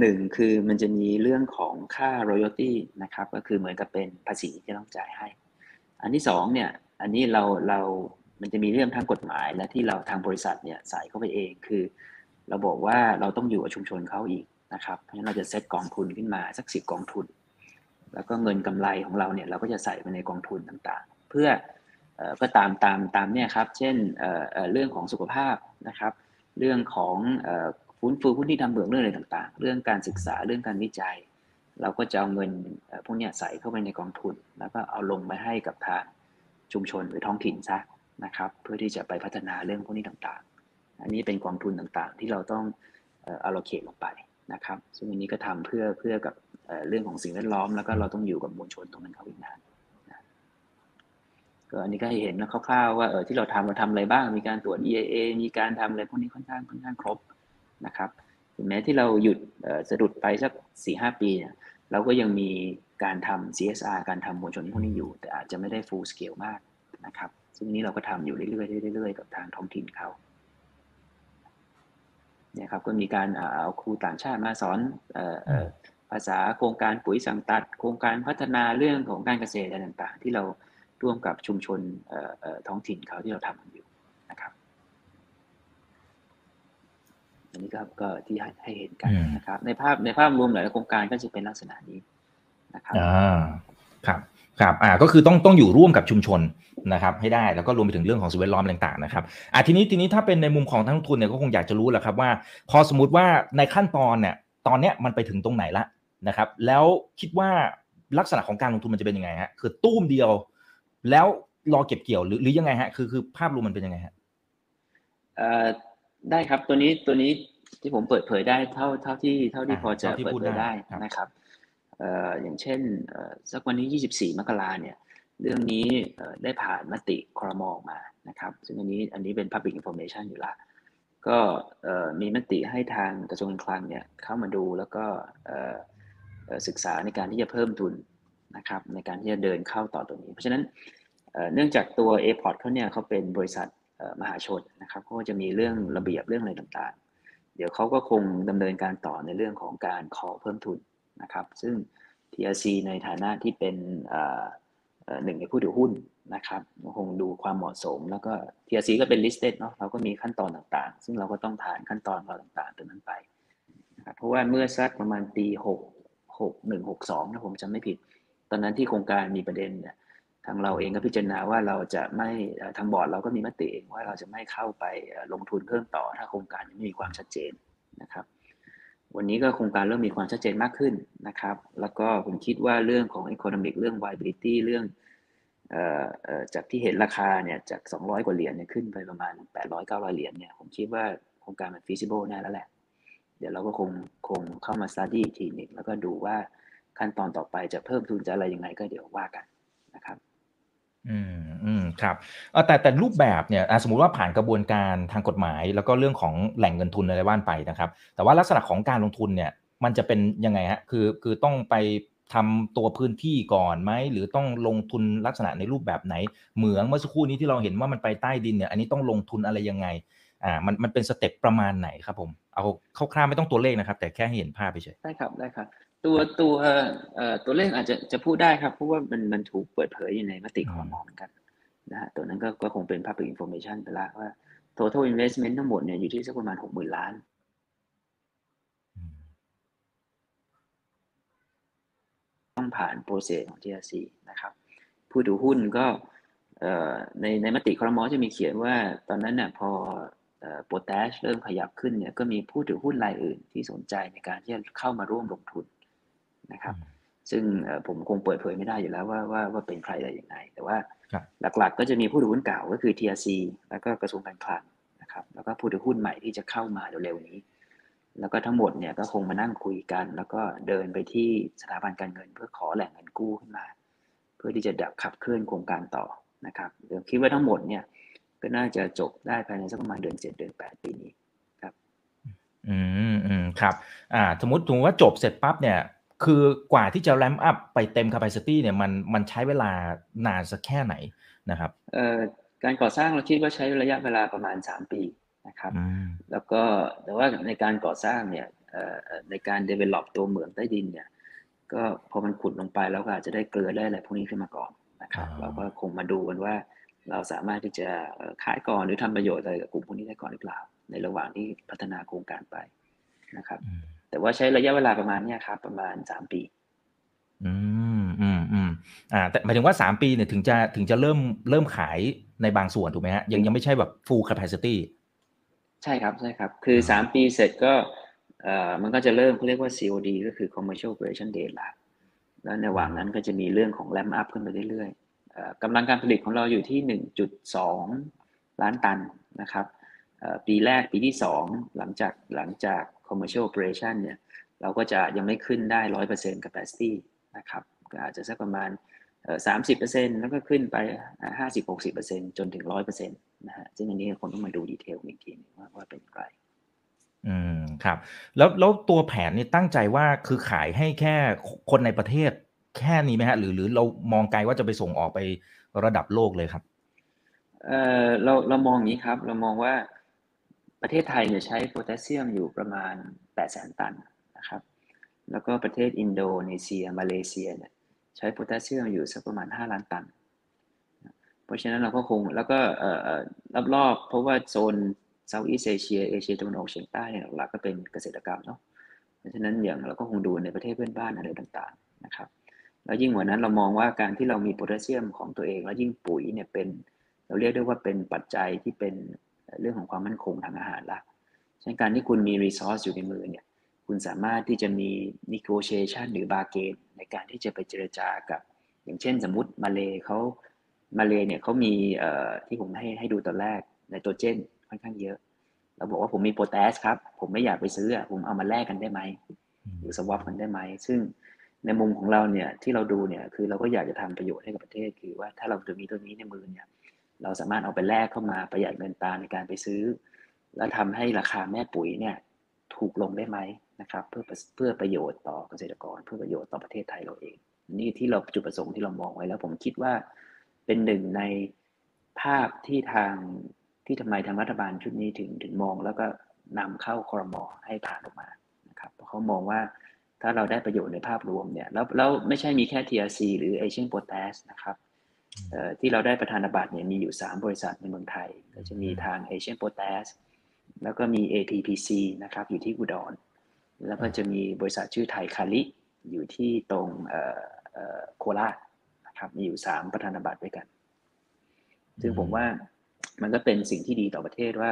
หนึ่งคือมันจะมีเรื่องของค่า royalty นะครับ ก็คือเหมือนกับเป็นภาษีที่ต้องจ่ายให้ อันที่สองเนี่ย อันนี้เราเรามันจะมีเรื่องทางกฎหมายและที่เราทางบริษัทเนี่ยใส่เข้าไปเองคือ เราบอกว่าเราต้องอยู่กับชุมชนเขาอีก นะครับเพราะฉะนั้นเราจะเซตกองทุนขึ้นมาสักสิบกองทุน แล้วก็เงินกำไรของเราเนี่ยเราก็จะใส่ไปในกองทุนต่างๆ เพื่อก็ตามตามตามเนี่ยครับ เช่นเรื่องของสุขภาพนะครับ เรื่องของฟื้นฟูพื้นที่ทำเหมืองเรื่องอะไรต่างๆ เรื่องการศึกษาเรื่องการวิจัย เราก็จะเอาเงินพวกนี้ใส่เข้าไปในกองทุน แล้วก็เอาลงไปให้กับทางชุมชนหรือท้องถิ่นซะนะครับ เพื่อที่จะไปพัฒนาเรื่องพวกนี้ต่างๆ อันนี้เป็นกองทุนต่างๆ ที่เราต้องเอาโลเคตลงไป นะครับ ซึ่งอันนี้ก็ทำเพื่อเพื่อกับเรื่องของสิ่งแวดล้อม แล้วก็เราต้องอยู่กับมวลชนตรงนั้นเขาอีกนานก็อันนี้ก็ให้เห็นนะคร่าวๆว่าเออที่เราทำเราทำอะไรบ้าง มีการตรวจ EIA มีการทำอะไรพวกนี้ค่อนข้างค่อนข้างครบนะครับถึงแม้ที่เราหยุดสะดุดไปสักสี่ห้าปีเนี่ยเราก็ยังมีการทำ CSR การทำมวลชนพวกนี้อยู่ แต่อาจจะไม่ได้ full scale มากนะครับ ซึ่งนี้เราก็ทำอยู่เรื่อยๆเรื่อยๆกับทางท้องถิ่นเขา เนี่ยครับก็มีการเอาครูต่างชาติมาสอนภาษาโครงการปุ๋ยสังตัด โครงการพัฒนาเรื่องของการเกษตรอะไรต่างๆ ที่เราร่วมกับชุมชนท้องถิ่นเขาที่เราทำกันอยู่นะครับ อันนี้ก็ก็ที่ให้เห็นกันนะครับ ในภาพในภาพรวมหลายโครงการก็จะเป็นลักษณะนี้นะครับอ่าครับ ครับอ่าก็คือต้องต้องอยู่ร่วมกับชุมชนนะครับให้ได้แล้วก็รวมไปถึงเรื่องของสิ่งแวดล้อมต่างๆนะครับอ่าทีนี้ทีนี้ถ้าเป็นในมุมของทั้งทุนเนี่ยก็คงอยากจะรู้แหละครับว่า พอสมมติว่าในขั้นตอนเนี่ยตอนเนี้ยมันไปถึงตรงไหนละนะครับแล้วคิดว่าลักษณะของการลงทุนมันจะเป็นยังไงฮะคือตู้มเดียว แล้วรอเก็บเกี่ยวหรือหรือยังไงฮะคือคือภาพรวมมันเป็นยังไงฮะเอ่อได้ครับตัวนี้ตัวนี้ที่ผมเปิดเผยได้เท่าเท่าที่เท่าที่พอจะเปิดเผยได้นะครับเอย่างเช่นสักวันที่ 24 มกราเนี่ยเรื่องนี้ได้ผ่านมติครมออกมานะครับ ซึ่งอันนี้อันนี้เป็น Public Information อยู่ละก็มีมติให้ทางกระทรวงการคลังเนี่ยเข้ามาดูแล้วก็ศึกษาในการที่จะเพิ่มทุนนะครับในการที่จะเดินเข้าต่อตัวนี้ เพราะฉะนั้นเนื่องจากตัว a p o r t เขาเนี่ยเขาเป็นบริษัทมหาชนนะครับเขาจะมีเรื่องระเบียบเรื่องอะไรต่างๆ เดี๋ยวเขาก็คงดำเนินการต่อในเรื่องของการขอเพิ่มทุน นะครับ ซึ่ง TRC ในฐานะที่เป็นหนึ่งในผู้ถือหุ้นนะครับคงดูความเหมาะสม แล้วก็ TRC ก็เป็น listed เนาะเราก็มีขั้นตอนต่างๆ ซึ่งเราก็ต้องผ่านขั้นตอนเราต่างๆตรงนั้นไปนะครับเพราะว่าเมื่อสักประมาณปี6 6 1 6 2ถ้าผมจำไม่ผิด ตอนนั้นที่โครงการมีประเด็นเนี่ยทางเราเองก็พิจารณาว่าเราจะไม่ทางบอร์ดเราก็มีมติเองว่าเราจะไม่เข้าไปลงทุนเพิ่มต่อถ้าโครงการยังไม่มีความชัดเจนนะครับ วันนี้ก็โครงการเริ่มมีความชัดเจนมากขึ้นนะครับ แล้วก็ผมคิดว่าเรื่องของ economic เรื่อง viability เรื่องจากที่เห็นราคาเนี่ยจาก 200 กว่าเหรียญเนี่ยขึ้นไปประมาณ 800 900 เหรียญเนี่ยผมคิดว่าโครงการมัน feasible แน่แล้วแหละ เดี๋ยวเราก็คงคงเข้ามา study อีกทีหนึ่งแล้วก็ดูว่าขั้นตอนต่อไปจะเพิ่มทุนจะอะไรยังไงก็เดี๋ยวว่ากันนะครับ อืมอืมครับเออแต่แต่รูปแบบเนี่ยสมมุติว่าผ่านกระบวนการทางกฎหมาย แล้วก็เรื่องของแหล่งเงินทุนอะไรว่านไปนะครับ แต่ว่าลักษณะของการลงทุนเนี่ย มันจะเป็นยังไงฮะคือคือต้องไปทำตัวพื้นที่ก่อนไหมหรือต้องลงทุนลักษณะในรูปแบบไหน เหมืองเมื่อสักครู่นี้ที่เราเห็นว่ามันไปใต้ดินเนี่ย อันนี้ต้องลงทุนอะไรยังไงอ่ามันมันเป็นสเต็ปประมาณไหนครับผมเอาคร่าวๆไม่ต้องตัวเลขนะครับ แต่แค่ให้เห็นภาพไปเฉยได้ครับได้ครับ ตัวตัวเอ่อตัวเลขอาจจะจะพูดได้ครับ เพราะว่ามันมันถูกเปิดเผยอยู่ในมติคอรมอเหมือนกันนะฮะตัวนั้นก็ก็คงเป็น public information ไปล้วว่า total investment ทั้งหมดเนี่ยอยู่ที่สักประมาณหกหมื่นล้านต้องผ่านโปรเซสของ TRC นะครับ ผู้ถือหุ้นก็เอ่อในในมติครมอจะมีเขียนว่าตอนนั้นเนี่ยพอโปรแทชเริ่มขยับขึ้นเนี่ยก็มีผู้ถือหุ้นรายอื่นที่สนใจในการที่จะเข้ามาร่วมลงทุน นะครับ ซึ่งเอ่อผมคงเปิดเผยไม่ได้อยู่แล้วว่าว่าว่าเป็นใครอะไรยังไงแต่ว่าครับหลักๆ ก็จะมีผู้ถือหุ้นเก่าก็คือ TRC แล้วก็กระทรวงการคลังนะครับ แล้วก็ผู้ถือหุ้นใหม่ที่จะเข้ามาเร็วๆนี้ แล้วก็ทั้งหมดเนี่ยก็คงมานั่งคุยกัน แล้วก็เดินไปที่สถาบันการเงิน เพื่อขอแหล่งเงินกู้ขึ้นมา เพื่อที่จะดับขับเคลื่อนโครงการต่อนะครับเดี๋ยวคิดว่าทั้งหมดเนี่ยก็น่าจะจบได้ภายในสักประมาณเดือนเจ็ดเดือนแปดปีนี้อืมอืมครับ อ่า สมมติสมมติว่าจบเสร็จปั๊บเนี่ย คือกว่าที่จะแรมอัพไปเต็ม capacity เนี่ยมันมันใช้เวลานานสักแค่ไหนนะครับเอ่อการก่อสร้างเราคิดว่าใช้ระยะเวลาประมาณ 3 ปีนะครับอืมแล้วก็แต่ว่าในการก่อสร้างเนี่ยเอ่อเอ่อในการ develop ตัวเหมืองใต้ดินเนี่ยก็พอมันขุดลงไปแล้วก็อาจจะได้เกลือได้อะไรพวกนี้ขึ้นมาก่อนนะครับอ๋อเราก็คงมาดูกันว่าเราสามารถที่จะเอ่อขายก่อนหรือทำประโยชน์อะไรกับกลุ่มพวกนี้ได้ก่อนหรือเปล่า ในระหว่างที่พัฒนาโครงการไปนะครับอืม แต่ว่าใช้ระยะเวลาประมาณเนี้ยครับ ประมาณ3ปี อืมอืมอืมอ่า แต่หมายถึงว่าสามปีเนี่ยถึงจะถึงจะเริ่มเริ่มขายในบางส่วนถูกไหมฮะยังยังไม่ใช่แบบ full capacity ใช่ครับใช่ครับ คือ3ปีเสร็จก็เอ่อมันก็จะเริ่มเขาเรียกว่า COD ก็คือ Commercial Operation Date ละแล้วในระหว่างนั้นก็จะมีเรื่องของ ramp up ขึ้นไปเรื่อยๆเอ่อกำลังการผลิตของเราอยู่ที่ 1.2 ล้านตันนะครับเอ่อปีแรกปีที่ 2 หลังจากหลังจาก Commercial Operation เนี่ยเราก็จะยังไม่ขึ้นได้ 100% capacity นะครับก็อาจจะสักประมาณเอ่อ30%แล้วก็ขึ้นไปอ่า50-60%จนถึง 100%นะฮะซึ่งอันนี้คนต้องมาดูดีเทลอีกทีหนึงว่าว่าเป็นอย่างไรอืมครับแล้วแล้วตัวแผนนี่ตั้งใจว่าคือขายให้แค่คนในประเทศแค่นี้ไหมฮะหรือหรือเรามองไกลว่าจะไปส่งออกไประดับโลกเลยครับเอ่อเราเรามองอย่างนี้ครับ เรามองว่า ประเทศไทยเนี่ยใช้โพแทสเซียมอยู่ประมาณ 8 0 0 0 0 0 ตันนะครับ แล้วก็ประเทศอินโดนีเซีย มาเลเซียเนี่ยใช้โพแทสเซียมอยู่สักประมาณ 5 ล้านตัน เพราะฉะนั้นเราก็คงแล้วก็รอบๆ เพราะว่าโซน South East Asia เอเชียตะวันออกเฉียงใต้เนี่ยหลักๆก็เป็นเกษตรกรรมเนาะ เพราะฉะนั้นอย่างเราก็คงดูในประเทศเพื่อนบ้านอะไรต่างๆนะครับแล้วยิ่งกว่านั้นเรามองว่าการที่เรามีโพแทสเซียมของตัวเอง แล้วยิ่งปุ๋ยเนี่ยเป็นเราเรียกได้ว่าเป็นปัจจัยที่เป็น เรื่องของความมั่นคงทางอาหารละฉะนั้นการที่คุณมี resource อยู่ในมือเนี่ยคุณสามารถที่จะมี negotiation หรือ bargain ในการที่จะไปเจรจากับ อย่างเช่นสมมติมาเลเขามาเลเนี่ยเขามีเอ่อที่ผมให้ให้ดูตอนแรกไนโตรเจนค่อนข้างเยอะเราบอกว่าผมมีโพแทสครับ ผมไม่อยากไปซื้ออะผมเอามาแลกกันได้ไหมหรือสวอปกันได้ไหม ซึ่งในมุมของเราเนี่ยที่เราดูเนี่ยคือเราก็อยากจะทำประโยชน์ให้กับประเทศคือว่าถ้าเราจะมีตัวนี้ในมือเนี่ย เราสามารถเอาไปแลกเข้ามาประหยัดเงินตาในการไปซื้อ แล้วทำให้ราคาแม่ปุ๋ยเนี่ยถูกลงได้ไหมนะครับ เพื่อเพื่อประโยชน์ต่อเกษตรกร เพื่อประโยชน์ต่อประเทศไทยเราเอง นี่ที่เราจุดประสงค์ที่เรามองไว้แล้วผมคิดว่าเป็นหนึ่งในภาพที่ทางที่ทำไมทางรัฐบาลชุดนี้ถึงถึงมองแล้วก็นำเข้าคอรมอให้ผ่านออกมานะครับเพราะเขามองว่าถ้าเราได้ประโยชน์ในภาพรวมเนี่ยแล้วแล้วไม่ใช่มีแค่ TRC หรือ Asian Potash นะครับ ที่เราได้ประธานบัตรเนี่ยมีอยู่ 3 บริษัทในเมืองไทย ก็จะมีทาง Asian Potash แล้วก็มี APPC นะครับอยู่ที่อุดร แล้วก็จะมีบริษัทชื่อไทยคาลิอยู่ที่ตรงโคราชนะครับมีอยู่สามประธานบัตรด้วยกัน ซึ่งผมว่ามันก็เป็นสิ่งที่ดีต่อประเทศว่า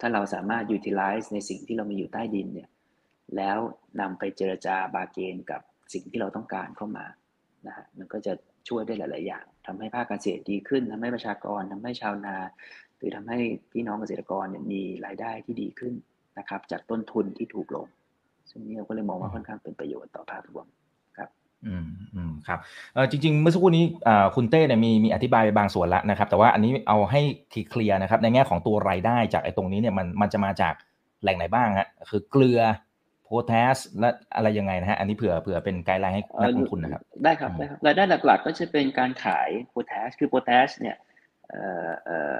ถ้าเราสามารถ utilize ในสิ่งที่เรามีอยู่ใต้ดินเนี่ยแล้วนำไปเจรจาบาเกนกับสิ่งที่เราต้องการเข้ามานะฮะมันก็จะ ช่วยได้หลาย ๆ อย่างทำให้ภาคการเกษตรดีขึ้นทำให้ประชากรทำให้ชาวนา หรือทำให้พี่น้องเกษตรกรเนี่ยมีรายได้ที่ดีขึ้นนะครับ จากต้นทุนที่ถูกลง ซึ่งนี่เราก็เลยมองว่าค่อนข้างเป็นประโยชน์ต่อภาพรวมครับ อืมอืมครับเออจริง ๆ เมื่อสักครู่นี้อ่าคุณเต้เนี่ยมีมีอธิบายไปบางส่วนแล้วนะครับ แต่ว่าอันนี้เอาให้เคลียร์นะครับ ในแง่ของตัวรายได้จากไอ้ตรงนี้เนี่ยมันมันจะมาจากแหล่งไหนบ้างฮะคือเกลือ โพแทสและอะไรยังไงนะฮะอันนี้เผื่อเผื่อเป็นไกด์ไลน์ให้นักลงทุนนะครับ ได้ครับได้ครับรายได้หลักๆ ก็จะเป็นการขายโพแทสคือโพแทสเนี่ยเอ่อเอ่อ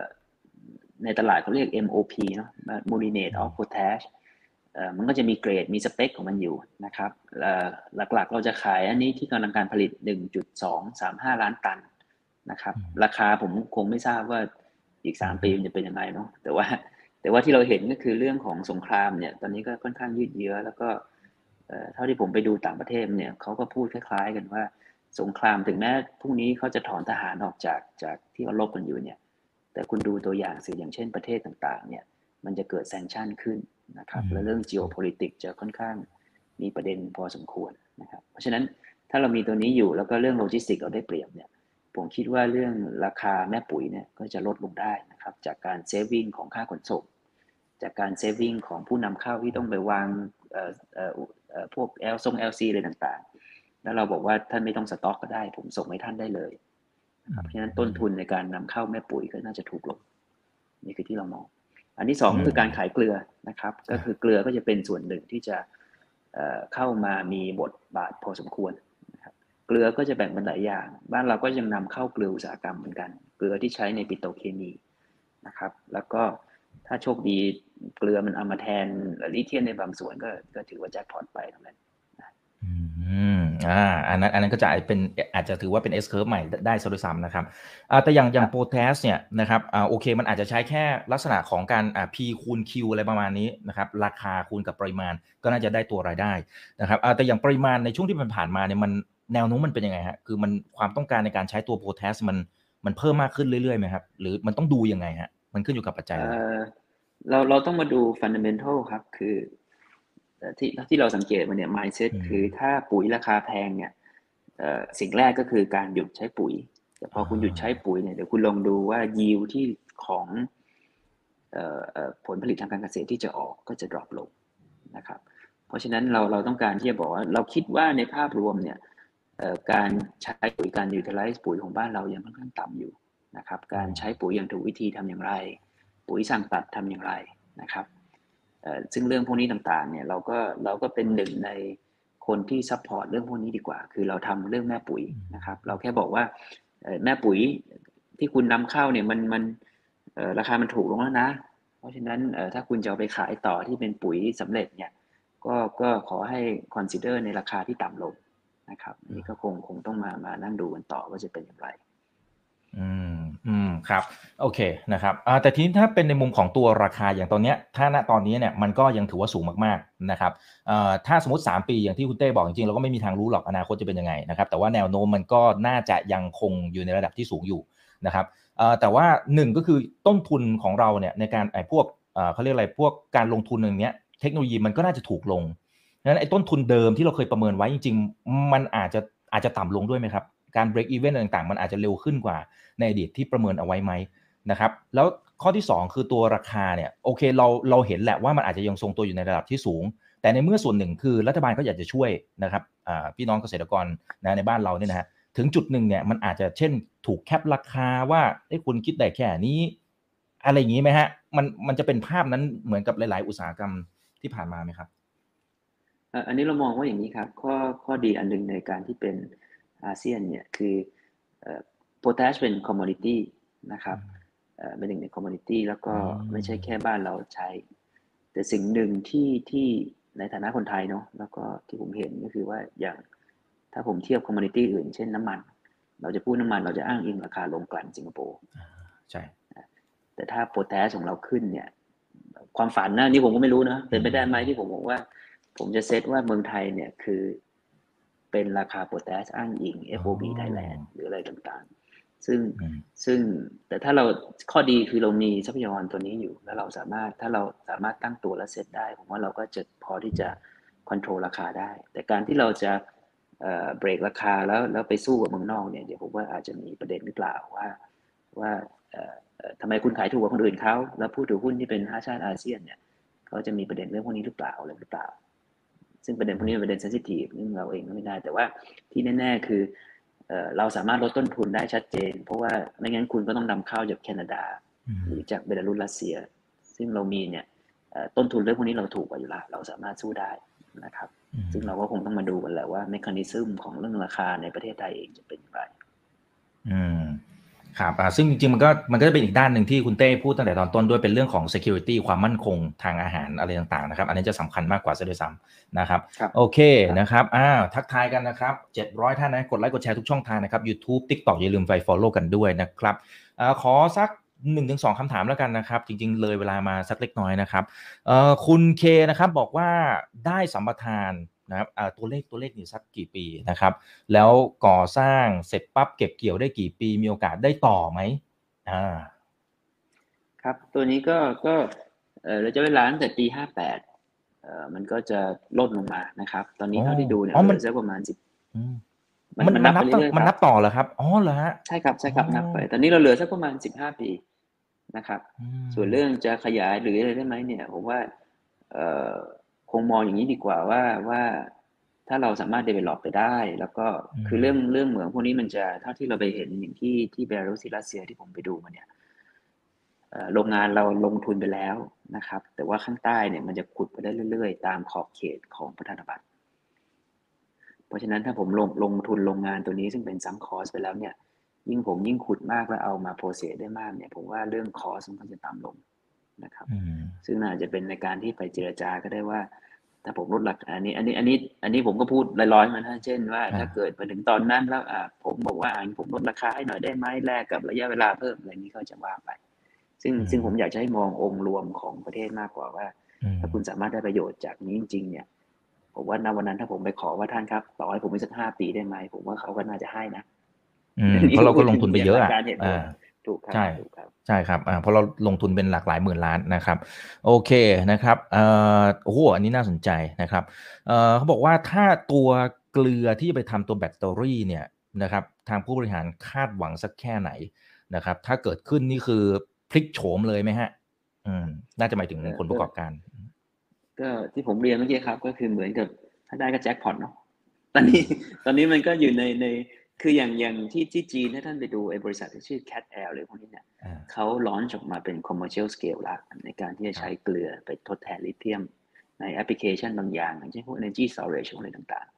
ในตลาดเขาเรียก MOP เนาะ Molinate of Potash เอ่อมันก็จะมีเกรดมีสเปคของมันอยู่นะครับเอ่อหลักๆเราจะขายอันนี้ที่กำลังการผลิต 1.235 ล้านตันนะครับ ราคาผมคงไม่ทราบว่าอีก 3 ปีมันจะเป็นยังไงเนาะแต่ว่า แต่ว่าที่เราเห็นก็คือเรื่องของสงครามเนี่ย ตอนนี้ก็ค่อนข้างยืดเยื้อแล้วก็เท่าที่ผมไปดูต่างประเทศเนี่ยเขาก็พูดคล้าย ๆ กันว่า สงครามถึงแม้พรุ่งนี้เขาจะถอนทหารออกจากจากที่เขารบกันอยู่เนี่ย แต่คุณดูตัวอย่างสิอย่างเช่นประเทศต่างๆ เนี่ย มันจะเกิด sanction ขึ้นนะครับ และเรื่อง geopolitics จะค่อนข้างมีประเด็นพอสมควรนะครับ เพราะฉะนั้นถ้าเรามีตัวนี้อยู่แล้วก็เรื่องโลจิสติกเราได้เปรียบเนี่ย ผมคิดว่าเรื่องราคาแม่ปุ๋ยเนี่ยก็จะลดลงได้นะครับ จากการ saving ของค่าขนส่ง จากการ saving ของผู้นำเข้าที่ต้องไปวางพวก LC ทรง LC อะไรต่างๆ แล้วเราบอกว่าท่านไม่ต้องสต็อกก็ได้ ผมส่งให้ท่านได้เลยครับเพราะฉะนั้นต้นทุนในการนำเข้าแม่ปุ๋ยก็น่าจะถูกลงนี่คือที่เรามอง อันที่สองคือการขายเกลือนะครับ ก็คือเกลือก็จะเป็นส่วนหนึ่งที่จะเข้ามามีบทบาทพอสมควรนะครับเกลือก็จะแบ่งเป็นหลายอย่าง บ้านเราก็ยังนำเข้าเกลืออุตสาหกรรมเหมือนกัน เกลือที่ใช้ในปิโตรเคมีนะครับ แล้วก็ ถ้าโชคดีเกลือมันเอามาแทนลิเทียมในบางส่วนก็ก็ถือว่าแจ็คพอตไปตรงนั้นอืมอ่าอันนั้นอันนั้นก็จะเป็นอาจจะถือว่าเป็น S curve ใหม่ได้ซะด้วยซ้ำนะครับอ่าแต่อย่างอย่างโปรแทสเนี่ยนะครับอ่าโอเคมันอาจจะใช้แค่ลักษณะของการอ่า P คูณ Q อะไรประมาณนี้นะครับราคาคูณกับปริมาณก็น่าจะได้ตัวรายได้นะครับอ่าแต่อย่างปริมาณในช่วงที่มันผ่านมาเนี่ยมันแนวโน้มมันเป็นยังไงฮะคือมันความต้องการในการใช้ตัวโปรแทสมันมันเพิ่มมากขึ้นเรื่อยๆไหมครับหรือมันต้องดูยังไงฮะ มันขึ้นอยู่กับปัจจัยเราเราต้องมาดูฟันเดเมนทัลครับ คือ ที่ที่เราสังเกตมาเนี่ย mindset คือถ้าปุ๋ยราคาแพงเนี่ยสิ่งแรกก็คือการหยุดใช้ปุ๋ย แต่พอคุณหยุดใช้ปุ๋ยเนี่ยเดี๋ยวคุณลองดูว่ายิวที่ของผลผลิตทางการเกษตรที่จะออกก็จะ drop ลงนะครับ เพราะฉะนั้นเราเราต้องการที่จะบอกว่าเราคิดว่าในภาพรวมเนี่ยการใช้ปุ๋ยการ utilize ปุ๋ยของบ้านเรายังค่อนข้างต่ำอยู่ นะครับ การใช้ปุ๋ยอย่างถูกวิธีทำอย่างไร ปุ๋ยสั่งตัดทำอย่างไรนะครับซึ่งเรื่องพวกนี้ต่างๆเนี่ยเราก็เราก็เป็นหนึ่งในคนที่ support เรื่องพวกนี้ดีกว่า คือเราทำเรื่องแม่ปุ๋ยนะครับ เราแค่บอกว่าแม่ปุ๋ยที่คุณนำเข้าเนี่ยมันมันราคามันถูกลงแล้วนะ เพราะฉะนั้นถ้าคุณจะเอาไปขายต่อที่เป็นปุ๋ยสำเร็จเนี่ยก็ก็ขอให้ consider ในราคาที่ต่ำลงนะครับนี่ก็คงคงต้องมามานั่งดูกันต่อว่าจะเป็นอย่างไร อืมอืมครับ โอเคนะครับแต่ทีนี้ถ้าเป็นในมุมของตัวราคาอย่างตอนเนี้ยถ้าณตอนนี้เนี่ยมันก็ยังถือว่าสูงมากๆนะครับถ้าสมมติ 3 ปีอย่างที่คุณเต้บอกจริงๆเราก็ไม่มีทางรู้หรอกอนาคตจะเป็นยังไงนะครับแต่ว่าแนวโน้มมันก็น่าจะยังคงอยู่ในระดับที่สูงอยู่นะครับแต่ว่า 1 ก็คือต้นทุนของเราเนี่ยในการไอ้พวกเขาเรียกอะไรพวกการลงทุนอย่างเนี้ยเทคโนโลยีมันก็น่าจะถูกลงนั้นไอ้ต้นทุนเดิมที่เราเคยประเมินไว้จริง ๆ มันอาจจะอาจจะต่ำลงด้วยไหมครับ การ break even ต่างๆ มันอาจจะเร็วขึ้นกว่าในอดีตที่ประเมินเอาไว้ไหมนะครับ แล้วข้อที่ 2 คือตัวราคาเนี่ยโอเคเราเราเห็นแหละว่ามันอาจจะยังทรงตัวอยู่ในระดับที่สูง แต่ในเมื่อส่วนหนึ่งคือรัฐบาลก็อยากจะช่วยนะครับพี่น้องเกษตรกรนะในบ้านเราเนี่ยนะฮะถึงจุดหนึ่งเนี่ยมันอาจจะเช่นถูก cap ราคาว่าไอ้คุณคิดได้แค่นี้อะไรอย่างนี้ไหมฮะมันมันจะเป็นภาพนั้นเหมือนกับหลาย ๆ อุตสาหกรรมที่ผ่านมาไหมครับอันนี้เรามองว่าอย่างนี้ครับ ข้อข้อดีอันหนึ่งในการที่เป็น อาเซียนเนี่ยคือโพแทสเป็น commodity นะครับเป็นหนึ่งใน commodity แล้วก็ไม่ใช่แค่บ้านเราใช้ แต่สิ่งหนึ่งที่ที่ในฐานะคนไทยเนาะแล้วก็ที่ผมเห็นก็คือว่าอย่างถ้าผมเทียบคอมมอดิตี้อื่น เช่นน้ำมัน เราจะพูดน้ำมันเราจะอ้างอิงราคาลงกลั่นสิงคโปร์ใช่แต่ถ้าโพแทสของเราขึ้นเนี่ยความฝันนะนี่ผมก็ไม่รู้นะเป็นไปได้ไหมที่ผมบอกว่า ผมจะเซตว่าเมืองไทยเนี่ยคือ เป็นราคาโพแทสอ้างอิง FOB Thailand หรืออะไรต่างๆ ซึ่งซึ่งแต่ถ้าเราข้อดีคือเรามีทรัพยากรตัวนี้อยู่ แล้วเราสามารถถ้าเราสามารถตั้งตัวและเซตได้ ผมว่าเราก็จะพอที่จะควบคุมราคาได้ แต่การที่เราจะเบรกราคาแล้วแล้วไปสู้กับเมืองนอกเนี่ยเดี๋ยวผมว่าอาจจะมีประเด็นหรือเปล่าว่าว่าทำไมคุณขายถูกกว่าคนอื่นเขาแล้วผู้ถือหุ้นที่เป็นห้าชาติอาเซียนเนี่ยเขาจะมีประเด็นเรื่องพวกนี้หรือเปล่าอะไรหรือเปล่า ซึ่งประเด็นพวกนี้เป็นประเด็นเซนซิทีฟซึ่งเราเองก็ไม่ได้ แต่ว่าที่แน่ๆคือเราสามารถลดต้นทุนได้ชัดเจน เพราะว่าไม่งั้นคุณก็ต้องนำเข้าจากแคนาดา หรือจากเบลารุสรัสเซีย ซึ่งเรามีเนี่ยต้นทุนเรื่องพวกนี้เราถูกกว่าอยู่ละเราสามารถสู้ได้นะครับ ซึ่งเราก็คงต้องมาดูกันแหละว่า mechanism ของเรื่องราคาในประเทศไทยเองจะเป็นอย่างไรอืม ครับอ่าซึ่งจริงๆ มันก็มันก็จะเป็นอีกด้านหนึ่งที่คุณเต้พูดตั้งแต่ตอนต้นด้วยเป็นเรื่องของ security ความมั่นคงทางอาหารอะไรต่างๆ นะครับ อันนี้จะสำคัญมากกว่าซะด้วยซ้ำนะครับ โอเคนะครับอ่าทักทายกันนะครับ 700 ท่านนะ กดไลค์กดแชร์ทุกช่องทางนะครับ YouTube TikTok อย่าลืมไป follow กันด้วยนะครับอ่าขอสักหนึ่งถึงสองคำถามแล้วกันนะครับ จริง ๆ เลยเวลามาสักเล็กน้อยนะครับเอ่อคุณเคนะครับบอกว่าได้สัมปทาน นะครับตัวเลขตัวเลขนี่สักกี่ปีนะครับ แล้วก่อสร้างเสร็จปั๊บเก็บเกี่ยวได้กี่ปีมีโอกาสได้ต่อไหมอ่าครับตัวนี้ก็ก็เออเราจะเวลาตั้งแต่ปีห้าแปดเอ่อมันก็จะลดลงมานะครับ ตอนนี้เท่าที่ดูเนี่ยมันจะประมาณสิบมันมันนับมันนับต่อเหรอครับอ๋อเหรอฮะใช่ครับใช่ครับนับไปตอนนี้เราเหลือสักประมาณสิบห้าปีนะครับ ส่วนเรื่องจะขยายหรืออะไรได้ไหมเนี่ยผมว่าเอ่อ คงมองอย่างนี้ดีกว่าว่าว่าถ้าเราสามารถเดเวล็อปไปได้ แล้วก็คือเรื่องเรื่องเหมืองพวกนี้มันจะเท่าที่เราไปเห็นอย่างที่ที่เบลารุสรัสเซียที่ผมไปดูมาเนี่ยโรงงานเราลงทุนไปแล้วนะครับ แต่ว่าข้างใต้เนี่ยมันจะขุดไปได้เรื่อยๆ ตามขอบเขตของประทานบัตรเพราะฉะนั้นถ้าผมลงลงทุนโรงงานตัวนี้ซึ่งเป็น sunk cost ไปแล้วเนี่ย ยิ่งผมยิ่งขุดมากแล้วเอามา process ได้มากเนี่ย ผมว่าเรื่อง cost มันก็จะต่ำลง นะครับซึ่งน่าจะเป็นในการที่ไปเจรจาก็ได้ว่า ถ้าผมลดราคาอันนี้ อันนี้อันนี้อันนี้ผมก็พูดลอยๆมานะเช่นว่า ถ้าเกิดมาถึงตอนนั้นแล้วอ่าผมบอกว่าอ่าผมลดราคาให้หน่อยได้ไหมแลกกับระยะเวลาเพิ่มอะไรนี้ก็จะว่าไป ซึ่งซึ่งผมอยากจะให้มององค์รวมของประเทศมากกว่าว่า ถ้าคุณสามารถได้ประโยชน์จากนี้จริง ๆ เนี่ยผมว่าณวันนั้นถ้าผมไปขอว่าท่านครับต่อให้ผมมีสักห้าปีได้ไหมผมว่าเขาก็น่าจะให้นะเพราะเราก็ลงทุนไปเยอะอะ ถูกครับใช่ใช่ครับอ่าเพราะเราลงทุนเป็นหลากหลายหมื่นล้านนะครับ โอเคนะครับเอ่อโอ้โหอันนี้น่าสนใจนะครับเอ่อเขาบอกว่าถ้าตัวเกลือที่ไปทำตัวแบตเตอรี่เนี่ยนะครับ ทางผู้บริหารคาดหวังสักแค่ไหนนะครับ ถ้าเกิดขึ้นนี่คือพลิกโฉมเลยไหมฮะ อืม น่าจะหมายถึงคนประกอบการ ก็ที่ผมเรียนเมื่อกี้ครับ ก็คือเหมือนกับถ้าได้ก็แจ็คพอตเนาะตอนนี้ตอนนี้มันก็อยู่ในใน คืออย่างอย่างที่ที่จีนถ้าท่านไปดูไอ้บริษัทที่ชื่อ Cat Air หรือพวกนี้เนี่ยเขาลอนช์ออกมาเป็น commercial scale ละในการที่จะใช้เกลือไปทดแทนลิเธียม ในแอปพลิเคชันบางอย่างอย่างเช่นพวก energy storage อะไรต่าง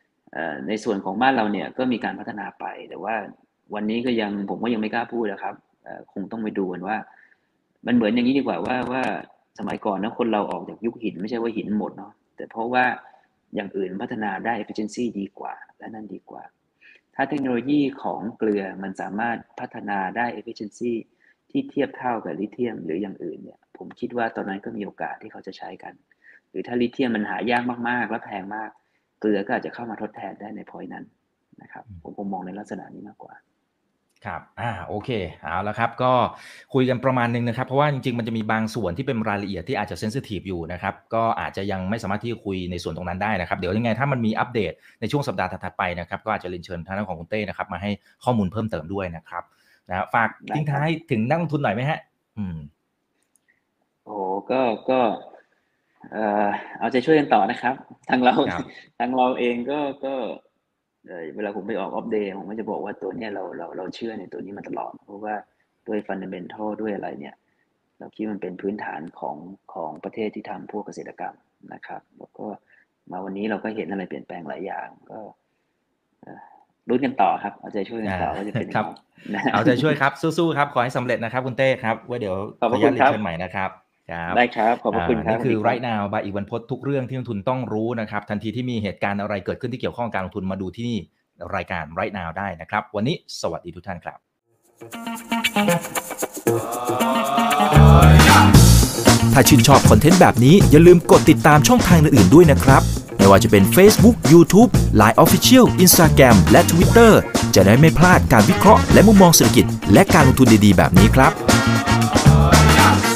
ๆในส่วนของบ้านเราเนี่ยก็มีการพัฒนาไป แต่ว่าวันนี้ก็ยังผมก็ยังไม่กล้าพูดนะครับคงต้องไปดูกันว่า มันเหมือนอย่างนี้ดีกว่าว่าว่าสมัยก่อนนะคนเราออกจากยุคหินไม่ใช่ว่าหินหมดเนาะแต่เพราะว่าอย่างอื่นพัฒนาได้ efficiency ดีกว่าและนั่นดีกว่า ถ้าเทคโนโลยีของเกลือมันสามารถพัฒนาได้ efficiency ที่เทียบเท่ากับลิเธียมหรืออย่างอื่นเนี่ย ผมคิดว่าตอนนั้นก็มีโอกาสที่เขาจะใช้กัน หรือถ้าลิเธียมมันหายากมากๆ และแพงมาก เกลือก็อาจจะเข้ามาทดแทนได้ในพอยนั้นนะครับ ผมผมมองในลักษณะนี้มากกว่า ครับ อ่า โอเค เอาละครับ ก็คุยกันประมาณนึงนะครับ เพราะว่าจริงๆ มันจะมีบางส่วนที่เป็นรายละเอียดที่อาจจะเซนซิทีฟอยู่นะครับ ก็อาจจะยังไม่สามารถที่จะคุยในส่วนตรงนั้นได้นะครับ เดี๋ยวยังไงถ้ามันมีอัปเดตในช่วงสัปดาห์ถัดไปนะครับ ก็อาจจะเรียนเชิญทางด้านของคุณเต้นะครับ มาให้ข้อมูลเพิ่มเติมด้วยนะครับนะฝากทิ้งท้ายถึงนักลงทุนหน่อยไหมฮะ อืม โอ้ก็ ก็ เอ่อ เอาใจช่วยกันต่อนะครับ ทางเรา ทางเราเองก็ ก็ เวลาผมไปออก Opp Day ผมก็จะบอกว่าตัวนี้เราเราเราเชื่อในตัวนี้มาตลอด เพราะว่าด้วย fundamental ด้วยอะไรเนี่ย เราคิดมันเป็นพื้นฐานของของประเทศที่ทำพวกเกษตรกรรมนะครับ แล้วก็มาวันนี้เราก็เห็นอะไรเปลี่ยนแปลงหลายอย่างก็ลุ้นกันต่อครับ เอาใจช่วยกันต่อว่าจะเป็นครับ เอาใจช่วยครับสู้ๆครับ ขอให้สำเร็จนะครับคุณเต้ครับ ว่าเดี๋ยวขออนุญาตเรียนเชิญใหม่นะครับ ได้ครับ ขอบคุณครับนี่คือไรนาวบายอีกวันพดทุกเรื่องที่นักทุนต้องรู้นะครับ ทันทีที่มีเหตุการณ์อะไรเกิดขึ้นที่เกี่ยวข้องกับการลงทุนมาดูที่นี่รายการไรนาวได้นะครับ วันนี้สวัสดีทุกท่านครับ ถ้าชื่นชอบคอนเทนต์แบบนี้อย่าลืมกดติดตามช่องทางอื่นๆด้วยนะครับไม่ว่าจะเป็น Facebook, YouTube, Line Official, Instagram และ Twitter จะได้ไม่พลาดการวิเคราะห์และมุมมองเศรษฐกิจ และการลงทุนดีๆ แบบนี้ครับ